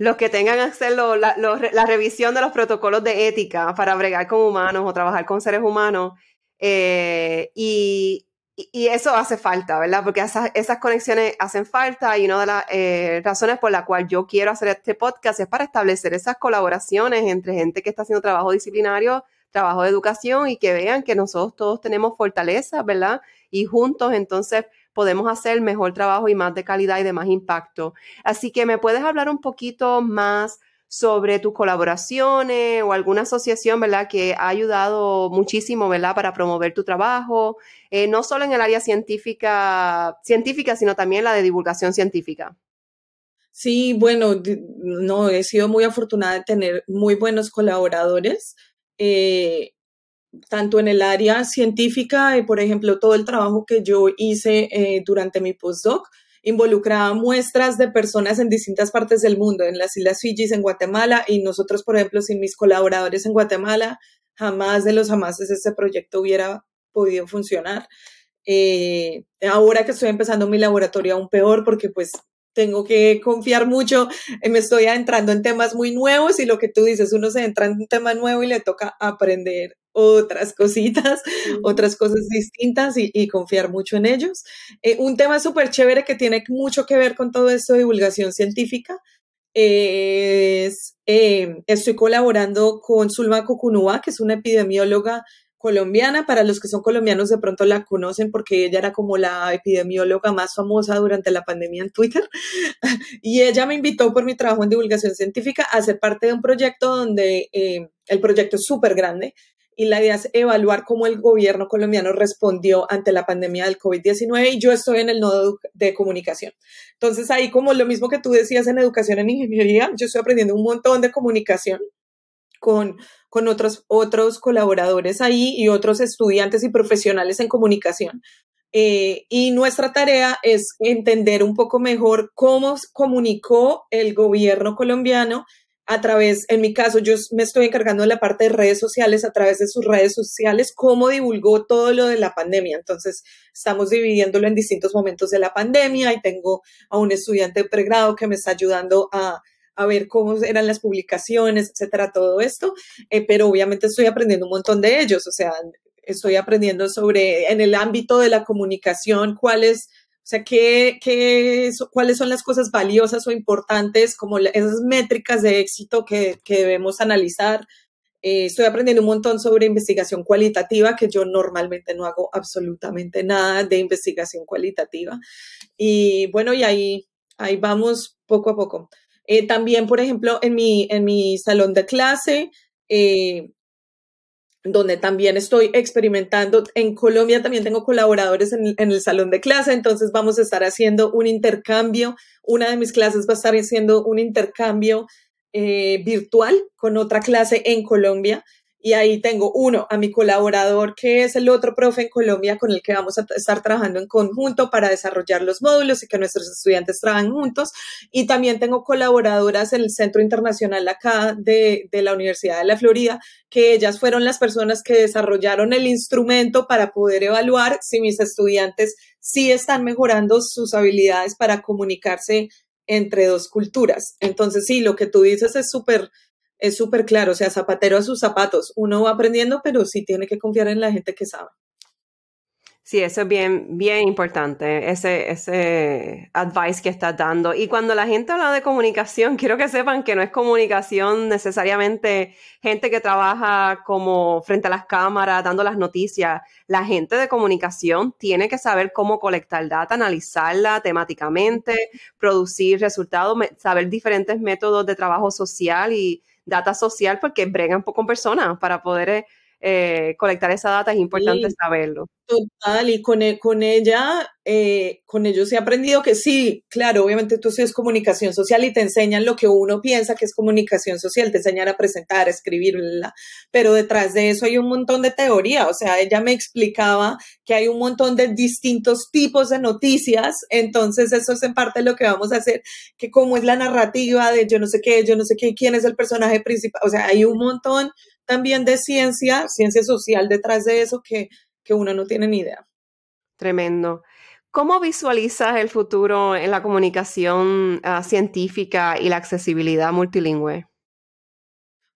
los que tengan que hacer la, revisión de los protocolos de ética para bregar con humanos o trabajar con seres humanos. Eh, y, eso hace falta, ¿verdad? Porque esas, esas, conexiones hacen falta y una de las eh, razones por la cual yo quiero hacer este podcast es para establecer esas colaboraciones entre gente que está haciendo trabajo disciplinario, trabajo de educación y que vean que nosotros todos tenemos fortalezas, ¿verdad? Y juntos entonces podemos hacer mejor trabajo y más de calidad y de más impacto. Así que me puedes hablar un poquito más sobre tus colaboraciones o alguna asociación, ¿verdad? Que ha ayudado muchísimo, ¿verdad? Para promover tu trabajo, eh, no solo en el área científica, científica, sino también la de divulgación científica. Sí, bueno, no, he sido muy afortunada de tener muy buenos colaboradores. Eh, tanto en el área científica, eh, por ejemplo, todo el trabajo que yo hice eh, durante mi postdoc involucraba muestras de personas en distintas partes del mundo, en las Islas Fiji, en Guatemala, y nosotros, por ejemplo, sin mis colaboradores en Guatemala, jamás de los jamás este proyecto hubiera podido funcionar. Eh, ahora que estoy empezando mi laboratorio aún peor porque pues tengo que confiar mucho, me estoy adentrando en temas muy nuevos y lo que tú dices, uno se entra en un tema nuevo y le toca aprender otras cositas, otras cosas distintas y, confiar mucho en ellos. Eh, un tema súper chévere que tiene mucho que ver con todo esto de divulgación científica es, eh, estoy colaborando con Zulma Cucunúa, que es una epidemióloga colombiana. Para los que son colombianos de pronto la conocen porque ella era como la epidemióloga más famosa durante la pandemia en Twitter. *laughs* y ella me invitó por mi trabajo en divulgación científica a ser parte de un proyecto donde eh, el proyecto es súper grande y la idea es evaluar cómo el gobierno colombiano respondió ante la pandemia del COVID-19 y yo estoy en el nodo de comunicación. Entonces ahí como lo mismo que tú decías en educación en ingeniería, yo estoy aprendiendo un montón de comunicación con, con otros, otros colaboradores ahí y otros estudiantes y profesionales en comunicación. Eh, y nuestra tarea es entender un poco mejor cómo comunicó el gobierno colombiano a través, en mi caso, yo me estoy encargando de la parte de redes sociales, a través de sus redes sociales, cómo divulgó todo lo de la pandemia. Entonces, estamos dividiéndolo en distintos momentos de la pandemia y tengo a un estudiante de pregrado que me está ayudando a, a ver cómo eran las publicaciones, etcétera, todo esto. Eh, pero obviamente estoy aprendiendo un montón de ellos, o sea, estoy aprendiendo sobre, en el ámbito de la comunicación, cuáles sea, ¿qué, qué, cuáles son las cosas valiosas o importantes, como esas métricas de éxito que, que debemos analizar. Eh, estoy aprendiendo un montón sobre investigación cualitativa, que yo normalmente no hago absolutamente nada de investigación cualitativa. Y bueno, y ahí, ahí vamos poco a poco. Eh, también, por ejemplo, en mi, en mi salón de clase, eh, donde también estoy experimentando. En Colombia también tengo colaboradores en, el salón de clase, entonces vamos a estar haciendo un intercambio. Una de mis clases va a estar haciendo un intercambio eh, virtual con otra clase en Colombia. Y ahí tengo uno, a mi colaborador, que es el otro profe en Colombia con el que vamos a estar trabajando en conjunto para desarrollar los módulos y que nuestros estudiantes trabajen juntos. Y también tengo colaboradoras en el Centro Internacional acá de, de la Universidad de la Florida, que ellas fueron las personas que desarrollaron el instrumento para poder evaluar si mis estudiantes sí están mejorando sus habilidades para comunicarse entre dos culturas. Entonces, sí, lo que tú dices es súper es súper claro, o sea, zapatero a sus zapatos. Uno va aprendiendo, pero sí tiene que confiar en la gente que sabe. Sí, eso es bien, bien importante, ese, ese advice que estás dando. Y cuando la gente habla de comunicación, *laughs* quiero que sepan que no es comunicación necesariamente gente que trabaja como frente a las cámaras, dando las noticias. La gente de comunicación tiene que saber cómo colectar data, analizarla temáticamente, producir resultados, saber diferentes métodos de trabajo social y data social porque bregan con personas para poder eh, colectar esa data, es importante saberlo. Total, y con, e, con ella, eh, con ellos he aprendido que sí, claro, obviamente tú es comunicación social y te enseñan lo que uno piensa que es comunicación social, te enseñan a presentar, a escribir, pero detrás de eso hay un montón de teoría, o sea, ella me explicaba que hay un montón de distintos tipos de noticias, entonces eso es en parte lo que vamos a hacer, que cómo es la narrativa de yo no sé qué, yo no sé qué, quién es el personaje principal, o sea, hay un montón también de ciencia, ciencia social detrás de eso que, uno no tiene ni idea. Tremendo. ¿Cómo visualizas el futuro en la comunicación ah, científica y la accesibilidad multilingüe?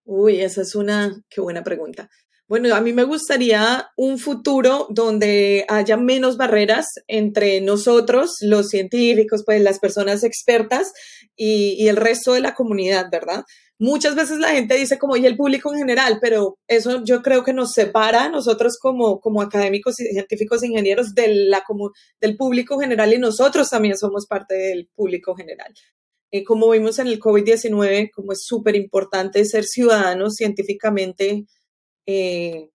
Uy, esa es una, qué buena pregunta. Bueno, a mí me gustaría un futuro donde haya menos barreras entre nosotros, los científicos, pues las personas expertas y, el resto de la comunidad, ¿verdad? muchas veces la gente dice como, y el público en general, pero eso yo creo que nos separa a nosotros como, como académicos, científicos, ingenieros de la, como, del público general y nosotros también somos parte del público general. Eh, como vimos en el COVID-19, como es súper importante ser ciudadanos científicamente, eh,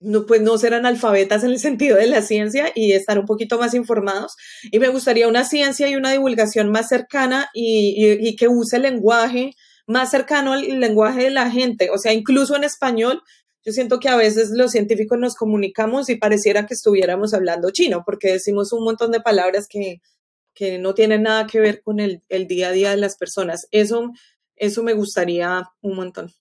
no, pues no ser analfabetas en el *laughs* sentido de la ciencia y estar un poquito más informados. Y me gustaría una ciencia y una divulgación más cercana y, que use el lenguaje más cercano al lenguaje de la gente. O sea, incluso en español, yo siento que a veces los científicos nos comunicamos y pareciera que estuviéramos hablando chino, porque decimos un montón de palabras que, que no tienen nada que ver con el, el día a día de las personas. Eso, eso me gustaría un montón.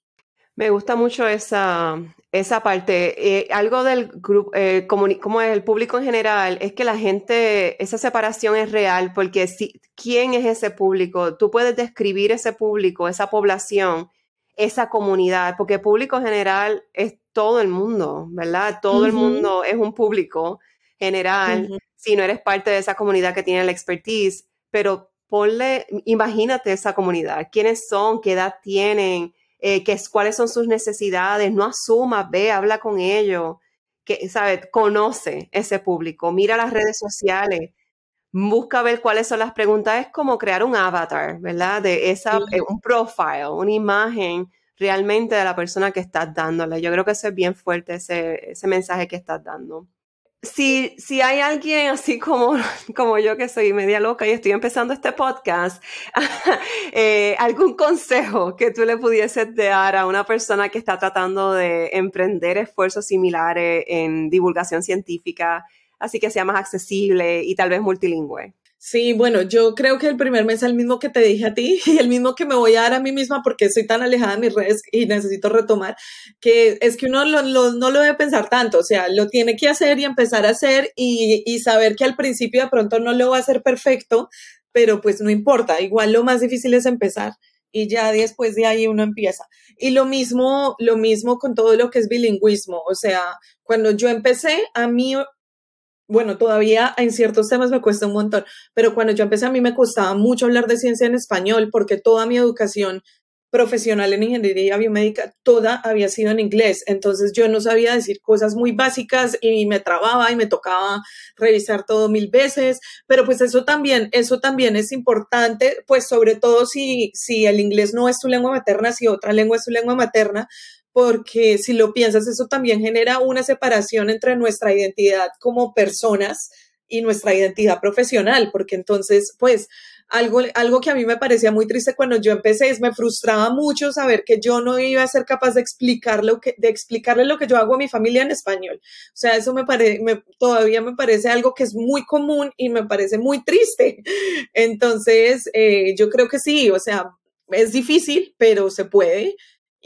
Me gusta mucho esa, esa parte. Eh, algo del grupo, eh, como, el público en general, es que la gente, esa separación es real, porque si, ¿quién es ese público? Tú puedes describir ese público, esa población, esa comunidad, porque público en general es todo el mundo, ¿verdad? Todo el mundo es un público general, si no eres parte de esa comunidad que tiene la expertise, pero ponle, imagínate esa comunidad, quiénes son, qué edad tienen, eh, cuáles son sus necesidades, no asuma, ve, habla con ellos, que, ¿sabes? Conoce ese público, mira las redes sociales, busca ver cuáles son las preguntas, es como crear un avatar, ¿verdad? De esa, eh, un profile, una imagen realmente de la persona que estás dándole. Yo creo que eso es bien fuerte, ese, ese mensaje que estás dando si, si hay alguien así como, como yo que soy media loca y estoy empezando este podcast, *laughs* eh, algún consejo que tú le pudieses dar a una persona que está tratando de emprender esfuerzos similares en divulgación científica, así que sea más accesible y tal vez multilingüe. Sí, bueno, yo creo que el primer mes es el mismo que te dije a ti *laughs* y el mismo que me voy a dar a mí misma porque soy tan alejada de mis redes y necesito retomar, que es que uno no lo debe pensar tanto, o sea, lo tiene que hacer y empezar a hacer y, y saber que al principio de pronto no lo va a hacer perfecto, pero pues no importa, igual lo más difícil es empezar y ya después de ahí uno empieza. Y lo mismo, lo mismo con todo lo que es bilingüismo, o sea, cuando yo empecé, a mí bueno, todavía en ciertos temas me cuesta un montón, pero cuando yo empecé a mí me costaba mucho hablar de ciencia en español porque toda mi educación profesional en ingeniería biomédica, toda había sido en inglés. Entonces yo no sabía decir cosas muy básicas y me trababa y me tocaba revisar todo mil veces. Pero pues eso también, eso también es importante, pues sobre todo si, si el inglés no es tu lengua materna, si otra lengua es tu lengua materna, porque si lo piensas, eso también genera una separación entre nuestra identidad como personas y nuestra identidad profesional, porque entonces, pues, algo, algo que a mí me parecía muy triste cuando yo empecé es me frustraba mucho saber que yo no iba a ser capaz de explicar que, de explicarle lo que yo hago a mi familia en español. O sea, eso me parece, todavía me parece algo que es muy común y me parece muy triste. *laughs* Entonces, eh, yo creo que sí, o sea, es difícil, pero se puede.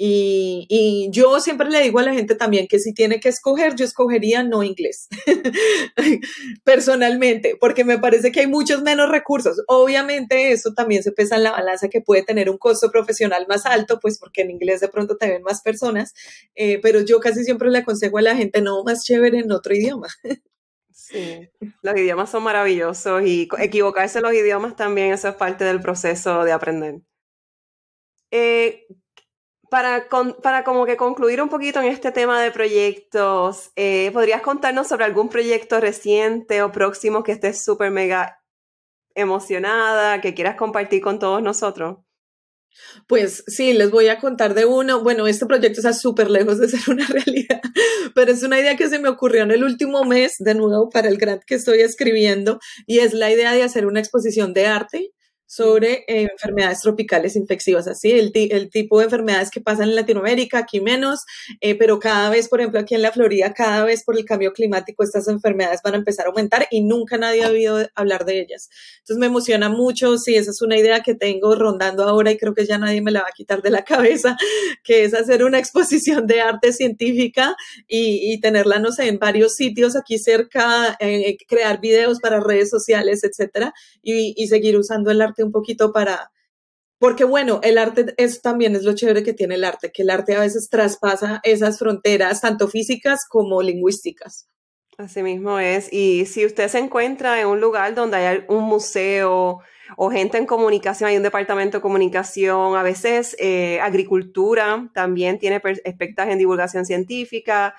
Y, yo siempre le digo a la gente también que si tiene que escoger, yo escogería no inglés, *laughs* personalmente, porque me parece que hay muchos menos recursos. Obviamente eso también se pesa en la balanza que puede tener un costo profesional más alto, pues porque en inglés de pronto te ven más personas, eh, pero yo casi siempre le aconsejo a la gente, no, más chévere en otro idioma. *laughs* Sí, los idiomas son maravillosos y equivocarse en los idiomas también, eso es parte del proceso de aprender. Eh, para, para como que concluir un poquito en este tema de proyectos, eh, ¿podrías contarnos sobre algún proyecto reciente o próximo que estés súper mega emocionada, que quieras compartir con todos nosotros? Pues sí, les voy a contar de uno. Bueno, este proyecto está súper lejos de ser una *laughs* realidad, pero es una idea que se me ocurrió en el último mes, de nuevo, para el grant que estoy escribiendo, y es la idea de hacer una exposición de arte sobre eh, enfermedades tropicales infecciosas, así el, el, tipo de enfermedades que pasan en Latinoamérica, aquí menos, eh, pero cada vez, por ejemplo, aquí en la Florida, cada vez por el cambio climático, estas enfermedades van a empezar a aumentar y nunca nadie ha oído hablar de ellas. Entonces me emociona mucho, sí, esa es una idea que tengo rondando ahora y creo que ya nadie me la va a quitar de la cabeza, *laughs* que es hacer una exposición de arte científica y, y tenerla, no sé, en varios sitios aquí cerca, eh, crear videos para redes sociales, etcétera, y, y seguir usando el arte un poquito para, porque bueno, el arte es también es lo chévere que tiene el arte, que el arte a veces traspasa esas fronteras, tanto físicas como lingüísticas. Así mismo es. Y si usted se encuentra en un lugar donde hay un museo o gente en comunicación, hay un departamento de comunicación, a veces eh, agricultura también tiene aspectos en divulgación científica,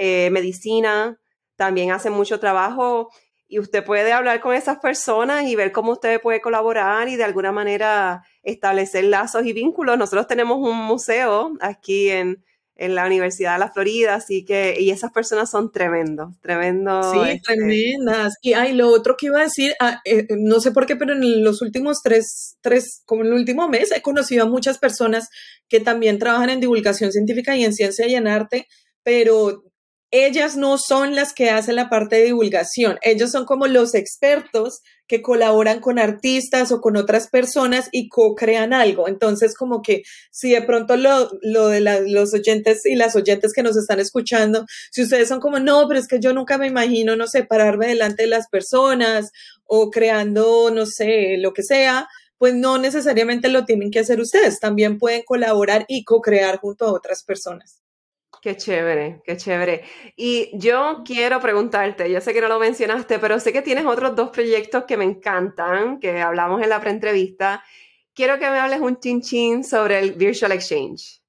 eh, medicina, también hace mucho trabajo y usted puede hablar con esas personas y ver cómo usted puede colaborar y de alguna manera establecer lazos y vínculos. Nosotros tenemos un museo aquí en, la Universidad de la Florida, así que, y esas personas son tremendos, tremendos. Sí, este tremendas. Y hay lo otro que iba a decir, ah, eh, no sé por qué, pero en los últimos tres, tres, como en el último mes, he conocido a muchas personas que también trabajan en divulgación científica y en ciencia y en arte, pero ellas no son las que hacen la parte de divulgación, ellos son como los expertos que colaboran con artistas o con otras personas y co-crean algo. Entonces, como que si de pronto lo, lo de los oyentes y las oyentes que nos están escuchando, si ustedes son como, no, pero es que yo nunca me imagino, no sé, pararme delante de las personas o creando, no sé, lo que sea, pues no necesariamente lo tienen que hacer ustedes, también pueden colaborar y co-crear junto a otras personas. Qué chévere, qué chévere. Y yo quiero preguntarte, yo sé que no lo mencionaste, pero sé que tienes otros dos proyectos que me encantan, que hablamos en la preentrevista. Quiero que me hables un chin sobre el Virtual Exchange.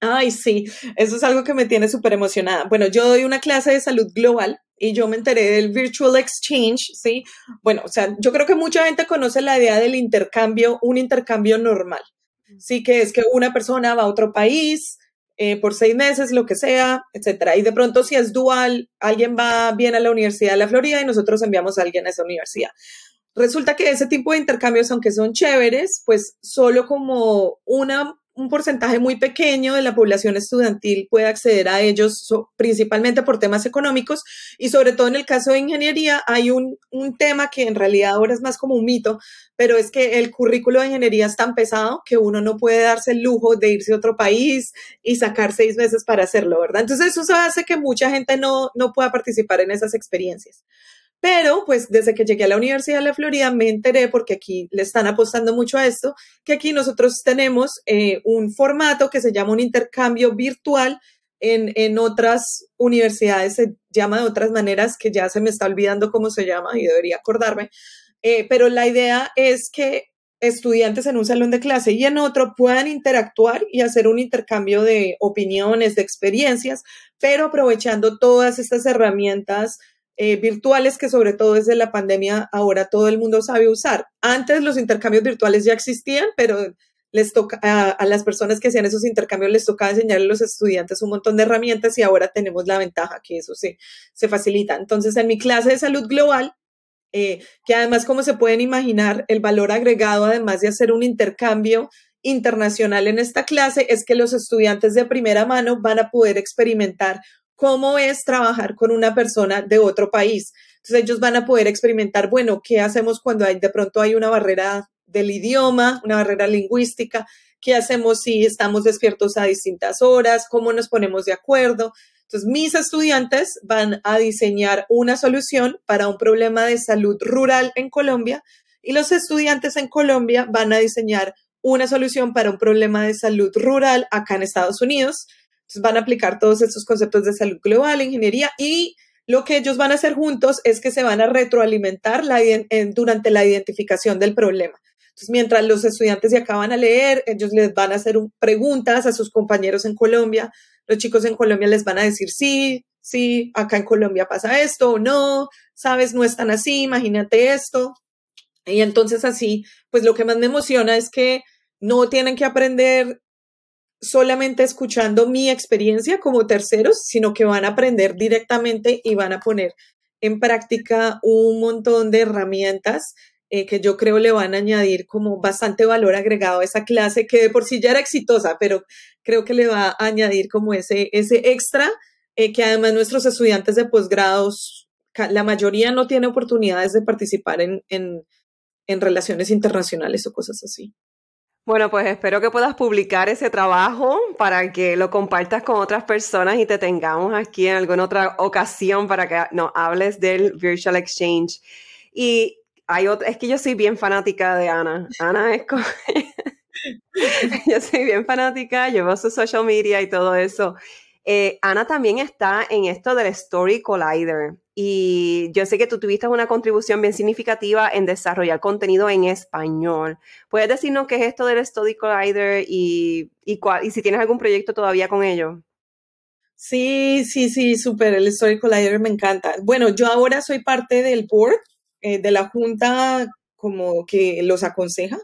Ay, sí, eso es algo que me tiene súper emocionada. Bueno, yo doy una clase de salud global y yo me enteré del Virtual Exchange, ¿sí? Bueno, o sea, yo creo que mucha gente conoce la idea del intercambio, un intercambio normal, ¿sí? Que es que una persona va a otro país, eh, por seis meses, lo que sea, etcétera. Y de pronto, si es dual, alguien va bien a la Universidad de la Florida y nosotros enviamos a alguien a esa universidad. Resulta que ese tipo de intercambios, aunque son chéveres, pues solo como una un porcentaje muy pequeño de la población estudiantil puede acceder a ellos, principalmente por temas económicos y sobre todo en el caso de ingeniería hay un, un, tema que en realidad ahora es más como un mito, pero es que el currículo de ingeniería es tan pesado que uno no puede darse el lujo de irse a otro país y sacar seis meses para hacerlo, ¿verdad? Entonces eso hace que mucha gente no, no pueda participar en esas experiencias. Pero pues desde que llegué a la Universidad de la Florida me enteré, porque aquí le están apostando mucho a esto, que aquí nosotros tenemos eh, un formato que se llama un intercambio virtual. En, en otras universidades se llama de otras maneras que ya se me está olvidando cómo se llama y debería acordarme. Eh, pero la idea es que estudiantes en un salón de clase y en otro puedan interactuar y hacer un intercambio de opiniones, de experiencias, pero aprovechando todas estas herramientas eh, virtuales que sobre todo desde la pandemia ahora todo el mundo sabe usar. Antes los intercambios virtuales ya existían, pero les toca a, las personas que hacían esos intercambios les tocaba enseñarle a los estudiantes un montón de herramientas y ahora tenemos la ventaja que eso se, se facilita. Entonces, en mi clase de salud global, eh, que además, como se pueden imaginar, el valor agregado, además de hacer un intercambio internacional en esta clase, es que los estudiantes de primera mano van a poder experimentar cómo es trabajar con una persona de otro país. Entonces ellos van a poder experimentar, bueno, ¿qué hacemos cuando hay, de pronto hay una barrera del idioma, una barrera lingüística? ¿Qué hacemos si estamos despiertos a distintas horas? ¿Cómo nos ponemos de acuerdo? Entonces, mis estudiantes van a diseñar una solución para un problema de salud rural en Colombia y los estudiantes en Colombia van a diseñar una solución para un problema de salud rural acá en Estados Unidos. Entonces, van a aplicar todos estos conceptos de salud global, ingeniería y lo que ellos van a hacer juntos es que se van a retroalimentar durante la identificación del problema. Entonces, mientras los estudiantes se acaban a leer, ellos les van a hacer preguntas a sus compañeros en Colombia los chicos en Colombia les van a decir, sí, sí, acá en Colombia pasa esto o no, sabes, no es tan así, imagínate esto. Y entonces así, pues lo que más me emociona es que no tienen que aprender solamente escuchando mi experiencia como terceros, sino que van a aprender directamente y van a poner en práctica un montón de herramientas eh, que yo creo le van a añadir como bastante valor agregado a esa clase que de por sí ya era exitosa, pero creo que le va a añadir como ese, ese extra eh, que además nuestros estudiantes de posgrados, la mayoría no tiene oportunidades de participar en, en, en relaciones internacionales o cosas así. Bueno, pues espero que puedas publicar ese trabajo para que lo compartas con otras personas y te tengamos aquí en alguna otra ocasión para que nos hables del Virtual Exchange. Y hay otra, es que yo soy bien fanática de Ana. Ana es como, *laughs* yo soy bien fanática, llevo su social media y todo eso. Eh, Ana también está en esto del Story Collider y yo sé que tú tuviste una contribución bien significativa en desarrollar contenido en español. ¿Puedes decirnos qué es esto del Story Collider y, y, y si tienes algún proyecto todavía con ello? Sí, sí, sí, súper. El Story Collider me encanta. Bueno, yo ahora soy parte del board eh, de la junta como que los aconseja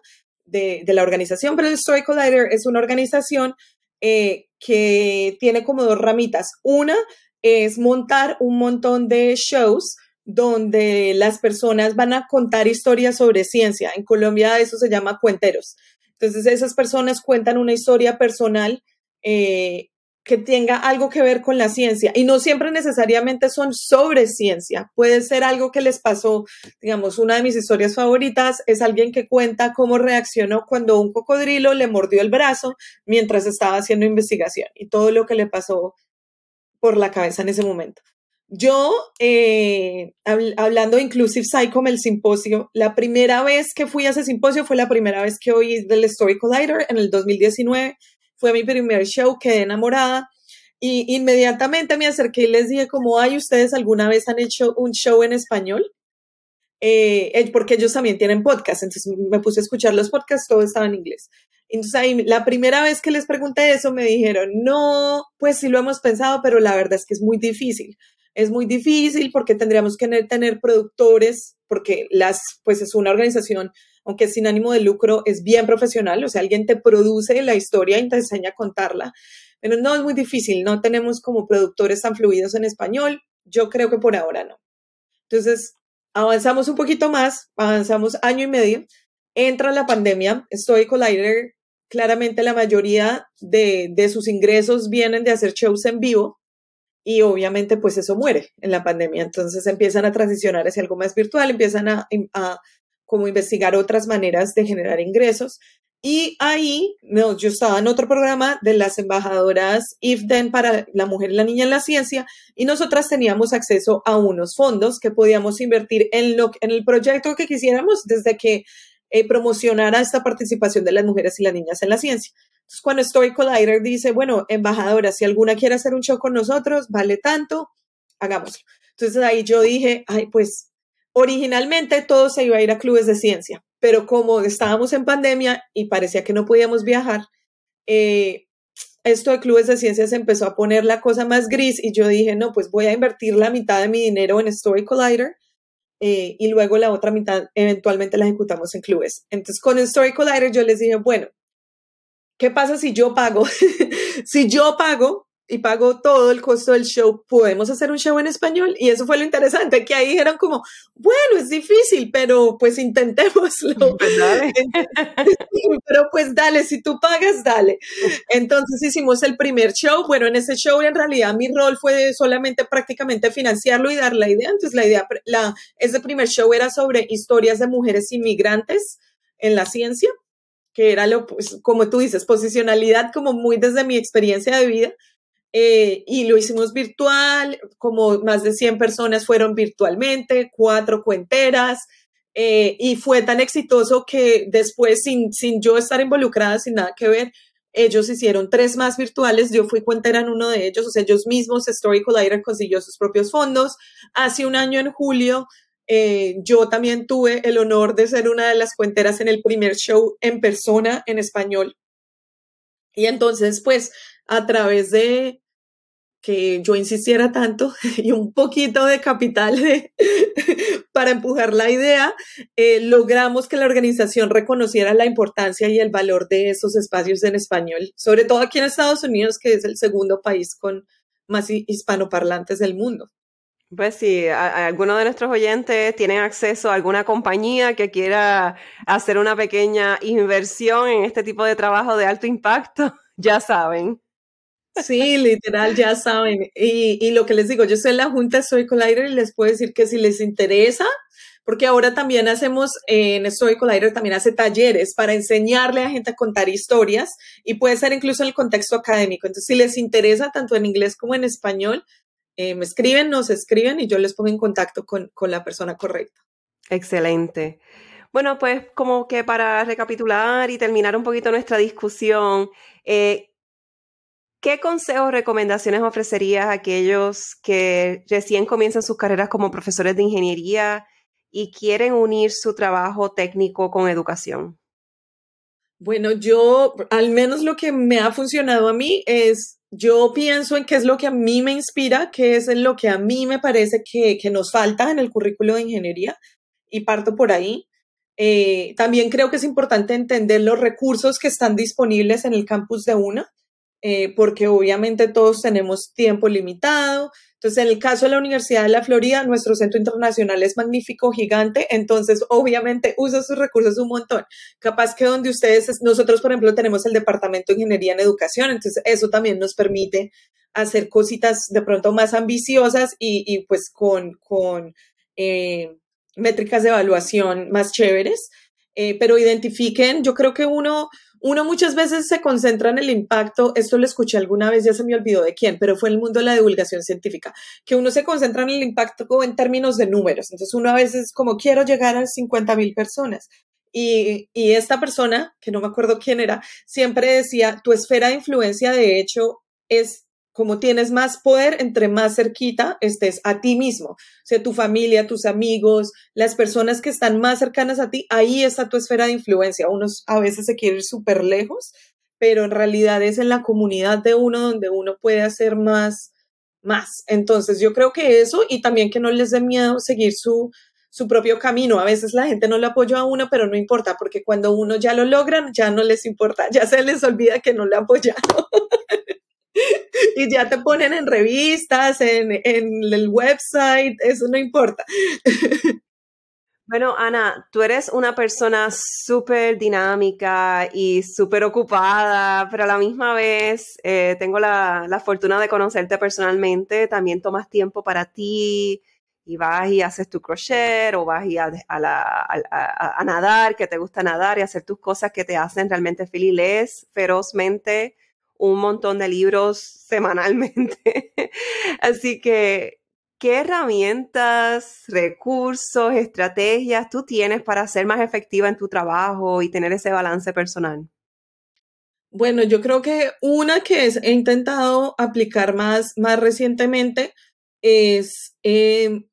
de, la organización, pero el Story Collider es una organización eh, que tiene como dos ramitas. Una es montar un montón de shows donde las personas van a contar historias sobre ciencia. En Colombia eso se llama cuenteros. Entonces esas personas cuentan una historia personal eh, que tenga algo que ver con la ciencia y no siempre necesariamente son sobre ciencia. Puede ser algo que les pasó, digamos, una de mis historias favoritas es alguien que cuenta cómo reaccionó cuando un cocodrilo le mordió el brazo mientras estaba haciendo investigación y todo lo que le pasó por la cabeza en ese momento. Yo, eh, hablando de Inclusive Psychom, el simposio, la primera vez que fui a ese simposio fue la primera vez que oí del Story Collider en el 2019 fue mi primer show, quedé enamorada y inmediatamente me acerqué y les dije como, ay, ¿ustedes alguna vez han hecho un show en español? Eh, porque ellos también tienen podcast, entonces me puse a escuchar los podcasts, todo estaba en inglés. Entonces ahí, la primera vez que les pregunté eso, me dijeron, no, pues sí lo hemos pensado, pero la verdad es que es muy difícil. Es muy difícil porque tendríamos que tener productores, porque las, pues es una organización aunque sin ánimo de lucro, es bien profesional, o sea, alguien te produce la historia y te enseña a contarla. Pero no es muy difícil, no tenemos como productores tan fluidos en español, yo creo que por ahora no. Entonces, avanzamos un poquito más, avanzamos año y medio, entra la pandemia, Story Collider, claramente la mayoría de, de sus ingresos vienen de hacer shows en vivo, y obviamente pues eso muere en la pandemia. Entonces empiezan a transicionar hacia algo más virtual, empiezan a, como investigar otras maneras de generar ingresos. Y ahí, no, yo estaba en otro programa de las embajadoras IFDEN para la mujer y la niña en la ciencia y nosotras teníamos acceso a unos fondos que podíamos invertir en, lo, en el proyecto que quisiéramos desde que eh, promocionara esta participación de las mujeres y las niñas en la ciencia. Entonces, cuando Story Collider dice, bueno, embajadora, si alguna quiere hacer un show con nosotros, vale tanto, hagámoslo. Entonces ahí yo dije, ay, pues Originalmente todo se iba a ir a clubes de ciencia, pero como estábamos en pandemia y parecía que no podíamos viajar, eh, esto de clubes de ciencia se empezó a poner la cosa más gris y yo dije, no, pues voy a invertir la mitad de mi dinero en Story Collider eh, y luego la otra mitad eventualmente la ejecutamos en clubes. Entonces con Story Collider yo les dije, bueno, ¿qué pasa si yo pago? *laughs* si yo pago y pago todo el costo del show, podemos hacer un show en español. Y eso fue lo interesante, que ahí dijeron como, bueno, es difícil, pero pues intentémoslo. *laughs* Pues *laughs* pero pues dale, si tú pagas, dale. Entonces hicimos el primer show. Bueno, en ese show en realidad mi rol fue solamente prácticamente financiarlo y dar la idea. Entonces la idea, la, ese primer show era sobre historias de mujeres inmigrantes en la ciencia que era lo, pues, como tú dices, posicionalidad como muy desde mi experiencia de vida. Eh, y lo hicimos virtual, como más de 100 personas fueron virtualmente, cuatro cuenteras, eh, y fue tan exitoso que después, sin, sin yo estar involucrada, sin nada que ver, ellos hicieron tres más virtuales, yo fui cuentera en uno de ellos, o sea, ellos mismos, Story Collider consiguió sus propios fondos. Hace un año, en julio, eh, yo también tuve el honor de ser una de las cuenteras en el primer show en persona en español. Y entonces, pues, a través de que yo insistiera tanto *laughs* y un poquito de capital *laughs* para empujar la idea, eh, logramos que la organización reconociera la importancia y el valor de esos espacios en español, sobre todo aquí en Estados Unidos, que es el segundo país con más hispanoparlantes del mundo. Pues si alguno de nuestros oyentes tienen acceso a alguna compañía que quiera hacer una pequeña inversión en este tipo de trabajo de alto impacto, *laughs* ya saben. Sí, literal, ya saben. Y, y lo que les digo, yo soy la Junta Story Collider y les puedo decir que si les interesa, porque ahora también hacemos, en Story Collider también hace talleres para enseñarle a gente a contar historias y puede ser incluso en el contexto académico. Entonces, si les interesa tanto en inglés como en español, eh, me escriben, nos escriben y yo les pongo en contacto con, la persona correcta. Excelente. Bueno, pues como que para recapitular y terminar un poquito nuestra discusión, eh, ¿qué consejos o recomendaciones ofrecerías a aquellos que recién comienzan sus carreras como profesores de ingeniería y quieren unir su trabajo técnico con educación? Bueno, yo, al menos lo que me ha funcionado a mí es yo pienso en qué es lo que a mí me inspira, qué es lo que a mí me parece que, nos falta en el currículo de ingeniería y parto por ahí. Eh, también creo que es importante entender los recursos que están disponibles en el campus de una, eh, porque obviamente todos tenemos tiempo limitado, entonces, en el caso de la Universidad de la Florida, nuestro centro internacional es magnífico, gigante, entonces obviamente usa sus recursos un montón. Capaz que donde ustedes, nosotros por ejemplo tenemos el Departamento de Ingeniería en Educación, entonces eso también nos permite hacer cositas de pronto más ambiciosas y, pues con, con eh, métricas de evaluación más chéveres. Eh, pero identifiquen, yo creo que uno, uno muchas veces se concentra en el impacto, esto lo escuché alguna vez, ya se me olvidó de quién, pero fue en el mundo de la divulgación científica, que uno se concentra en el impacto en términos de números. Entonces uno a veces como quiero llegar a 50 mil personas. Y, y esta persona, que no me acuerdo quién era, siempre decía, tu esfera de influencia de hecho es como tienes más poder, entre más cerquita estés a ti mismo, o sea, tu familia, tus amigos, las personas que están más cercanas a ti, ahí está tu esfera de influencia. Unos a veces se quiere ir súper lejos, pero en realidad es en la comunidad de uno donde uno puede hacer más, más. Entonces, yo creo que eso y también que no les dé miedo seguir su, su propio camino. A veces la gente no le apoya a uno, pero no importa, porque cuando uno ya lo logran, ya no les importa, *laughs* ya se les olvida que no le apoyaron. *laughs* y ya te ponen en revistas, en, el website, eso no importa. *laughs* Bueno, Ana, tú eres una persona súper dinámica y súper ocupada, pero a la misma vez eh, tengo la, fortuna de conocerte personalmente. También tomas tiempo para ti y vas y haces tu crochet o vas y a, a, nadar, que te gusta nadar y hacer tus cosas que te hacen realmente feliz. Ferozmente un montón de libros semanalmente. *laughs* Así que, ¿qué herramientas, recursos, estrategias tú tienes para ser más efectiva en tu trabajo y tener ese balance personal? Bueno, yo creo que una que he intentado aplicar más, más recientemente es eh,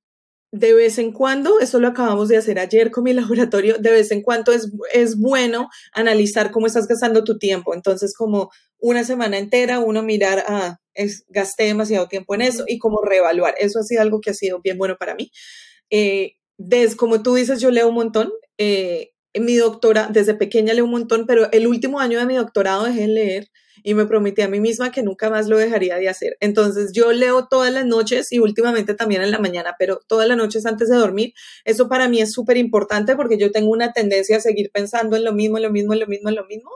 de vez en cuando, eso lo acabamos de hacer ayer con mi *laughs* laboratorio, de vez en cuando es, es bueno analizar cómo estás gastando tu tiempo. Entonces, como una semana entera, uno mirar, ah, es, gasté demasiado tiempo en eso y como reevaluar. Eso ha sido algo que ha sido bien bueno para mí. Eh, como tú dices, yo leo un montón. Eh, mi doctora, desde pequeña leo un montón, pero el último año de mi doctorado dejé de leer y me prometí a mí misma que nunca más lo dejaría de hacer. Entonces yo leo todas las noches y últimamente también en la mañana, pero todas las noches antes de dormir. Eso para mí es súper importante porque yo tengo una tendencia a seguir pensando en lo mismo, en lo mismo, en lo mismo, en lo mismo.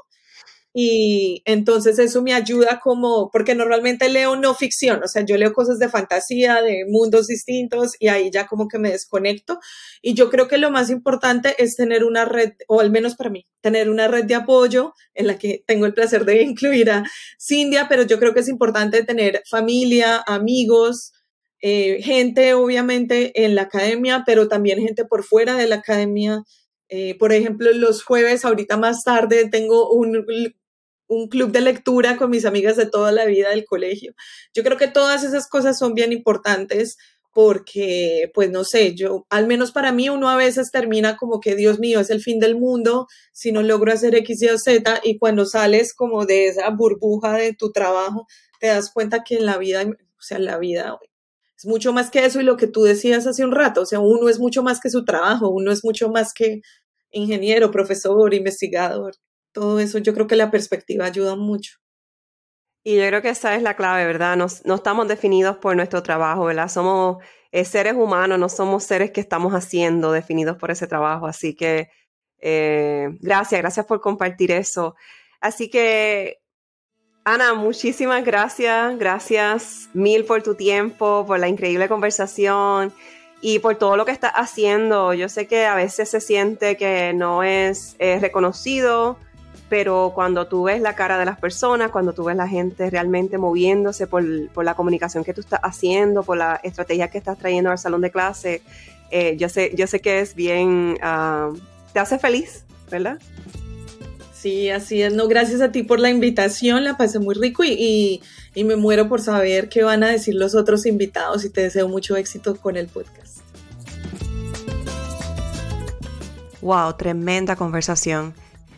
Y entonces eso me ayuda como, porque normalmente leo no ficción, o sea, yo leo cosas de fantasía, de mundos distintos y ahí ya como que me desconecto. Y yo creo que lo más importante es tener una red, o al menos para mí, tener una red de apoyo en la que tengo el placer de *laughs* incluir a Cindia, pero yo creo que es importante tener familia, amigos, eh, gente obviamente en la academia, pero también gente por fuera de la academia. Eh, por ejemplo, los jueves, ahorita más tarde, tengo un un club de lectura con mis amigas de toda la vida del colegio. Yo creo que todas esas cosas son bien importantes porque, pues no sé, yo, al menos para mí, uno a veces termina como que, Dios mío, es el fin del mundo si no logro hacer X, Y o Z, y cuando sales como de esa burbuja de tu trabajo, te das cuenta que en la vida, o sea, la vida es mucho más que eso y lo que tú decías hace un rato, o sea, uno es mucho más que su trabajo, uno es mucho más que ingeniero, profesor, investigador todo eso, yo creo que la perspectiva ayuda mucho. Y yo creo que esa es la clave, ¿verdad? Nos, no estamos definidos por nuestro trabajo, ¿verdad? Somos eh, seres humanos, no somos seres que estamos haciendo definidos por ese trabajo. Así que eh, gracias, gracias por compartir eso. Así que, Ana, muchísimas gracias, gracias mil por tu tiempo, por la increíble conversación y por todo lo que estás haciendo. Yo sé que a veces se siente que no es eh, reconocido pero cuando tú ves la cara de las personas, cuando tú ves la gente realmente moviéndose por, la comunicación que tú estás haciendo, por la estrategia que estás trayendo al salón de clase, eh, yo, sé, yo sé que es bien, ah, te hace feliz, ¿verdad? Sí, así es. No, gracias a ti por la invitación, la pasé muy rico y, y me muero por saber qué van a decir los otros invitados y te deseo mucho éxito con el podcast. Wow, tremenda conversación.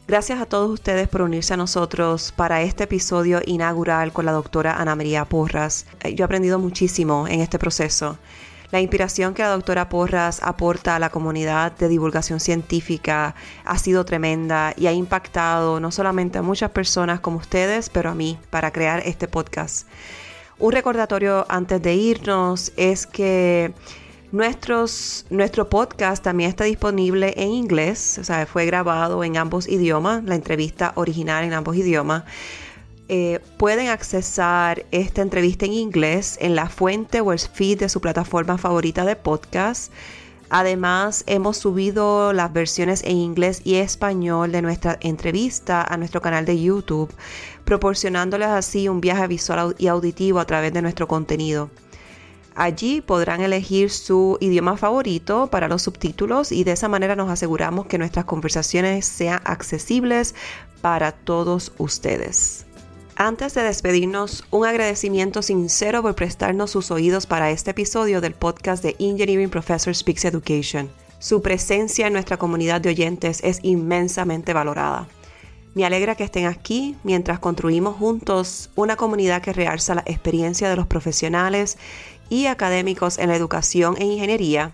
Gracias a todos ustedes por unirse a nosotros para este episodio inaugural con la doctora Ana María Porras. Eh, yo he aprendido muchísimo en este proceso. La inspiración que la doctora Porras aporta a la comunidad de divulgación científica ha sido tremenda y ha impactado no solamente a muchas personas como ustedes, pero a mí para crear este podcast. Un recordatorio antes de irnos es que Nuestros, nuestro podcast también está disponible en inglés, o sea, fue grabado en ambos idiomas, la entrevista original en ambos idiomas. Eh, pueden accesar esta entrevista en inglés en la fuente o el feed de su plataforma favorita de podcast. Además, hemos subido las versiones en inglés y español de nuestra entrevista a nuestro canal de YouTube, proporcionándoles así un viaje visual y auditivo a través de nuestro contenido. Allí podrán elegir su idioma favorito para los subtítulos y de esa manera nos aseguramos que nuestras conversaciones sean accesibles para todos ustedes. Antes de despedirnos, un agradecimiento sincero por prestarnos sus oídos para este episodio del podcast de Engineering Professor Speaks Education. Su presencia en nuestra comunidad de oyentes es inmensamente valorada. Me alegra que estén aquí mientras construimos juntos una comunidad que realza la experiencia de los profesionales y académicos en la educación e ingeniería,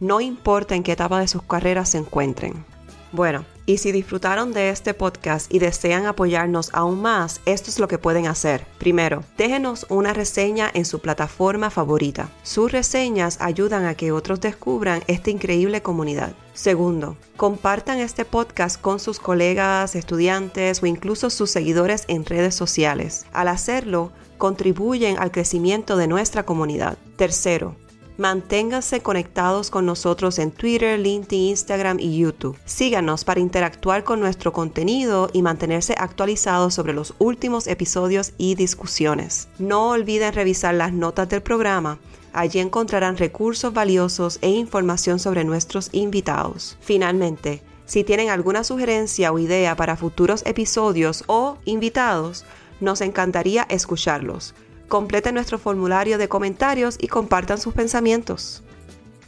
no importa en qué etapa de sus carreras se encuentren. Bueno, y si disfrutaron de este podcast y desean apoyarnos aún más, esto es lo que pueden hacer. Primero, déjenos una reseña en su plataforma favorita. Sus reseñas ayudan a que otros descubran esta increíble comunidad. Segundo, compartan este podcast con sus colegas, estudiantes o incluso sus seguidores en redes sociales. Al hacerlo, contribuyen al crecimiento de nuestra comunidad. Tercero, manténganse conectados con nosotros en Twitter, LinkedIn, Instagram y YouTube. Síganos para interactuar con nuestro contenido y mantenerse actualizados sobre los últimos episodios y discusiones. No olviden revisar las notas del programa. Allí encontrarán recursos valiosos e información sobre nuestros invitados. Finalmente, si tienen alguna sugerencia o idea para futuros episodios o invitados, nos encantaría escucharlos. Completen nuestro formulario de comentarios y compartan sus pensamientos.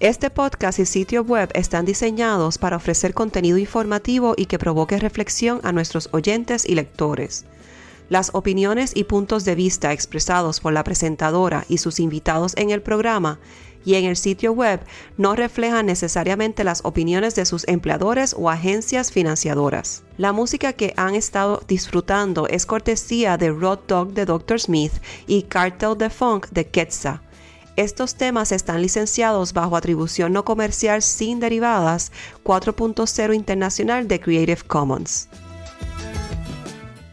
Este podcast y sitio web están diseñados para ofrecer contenido informativo y que provoque reflexión a nuestros oyentes y lectores. Las opiniones y puntos de vista expresados por la presentadora y sus invitados en el programa y en el sitio web no reflejan necesariamente las opiniones de sus empleadores o agencias financiadoras. La música que han estado disfrutando es cortesía de Rod Dog de Dr. Smith y Cartel de Funk de Quetzal. Estos temas están licenciados bajo atribución no comercial sin derivadas 4.0 internacional de Creative Commons.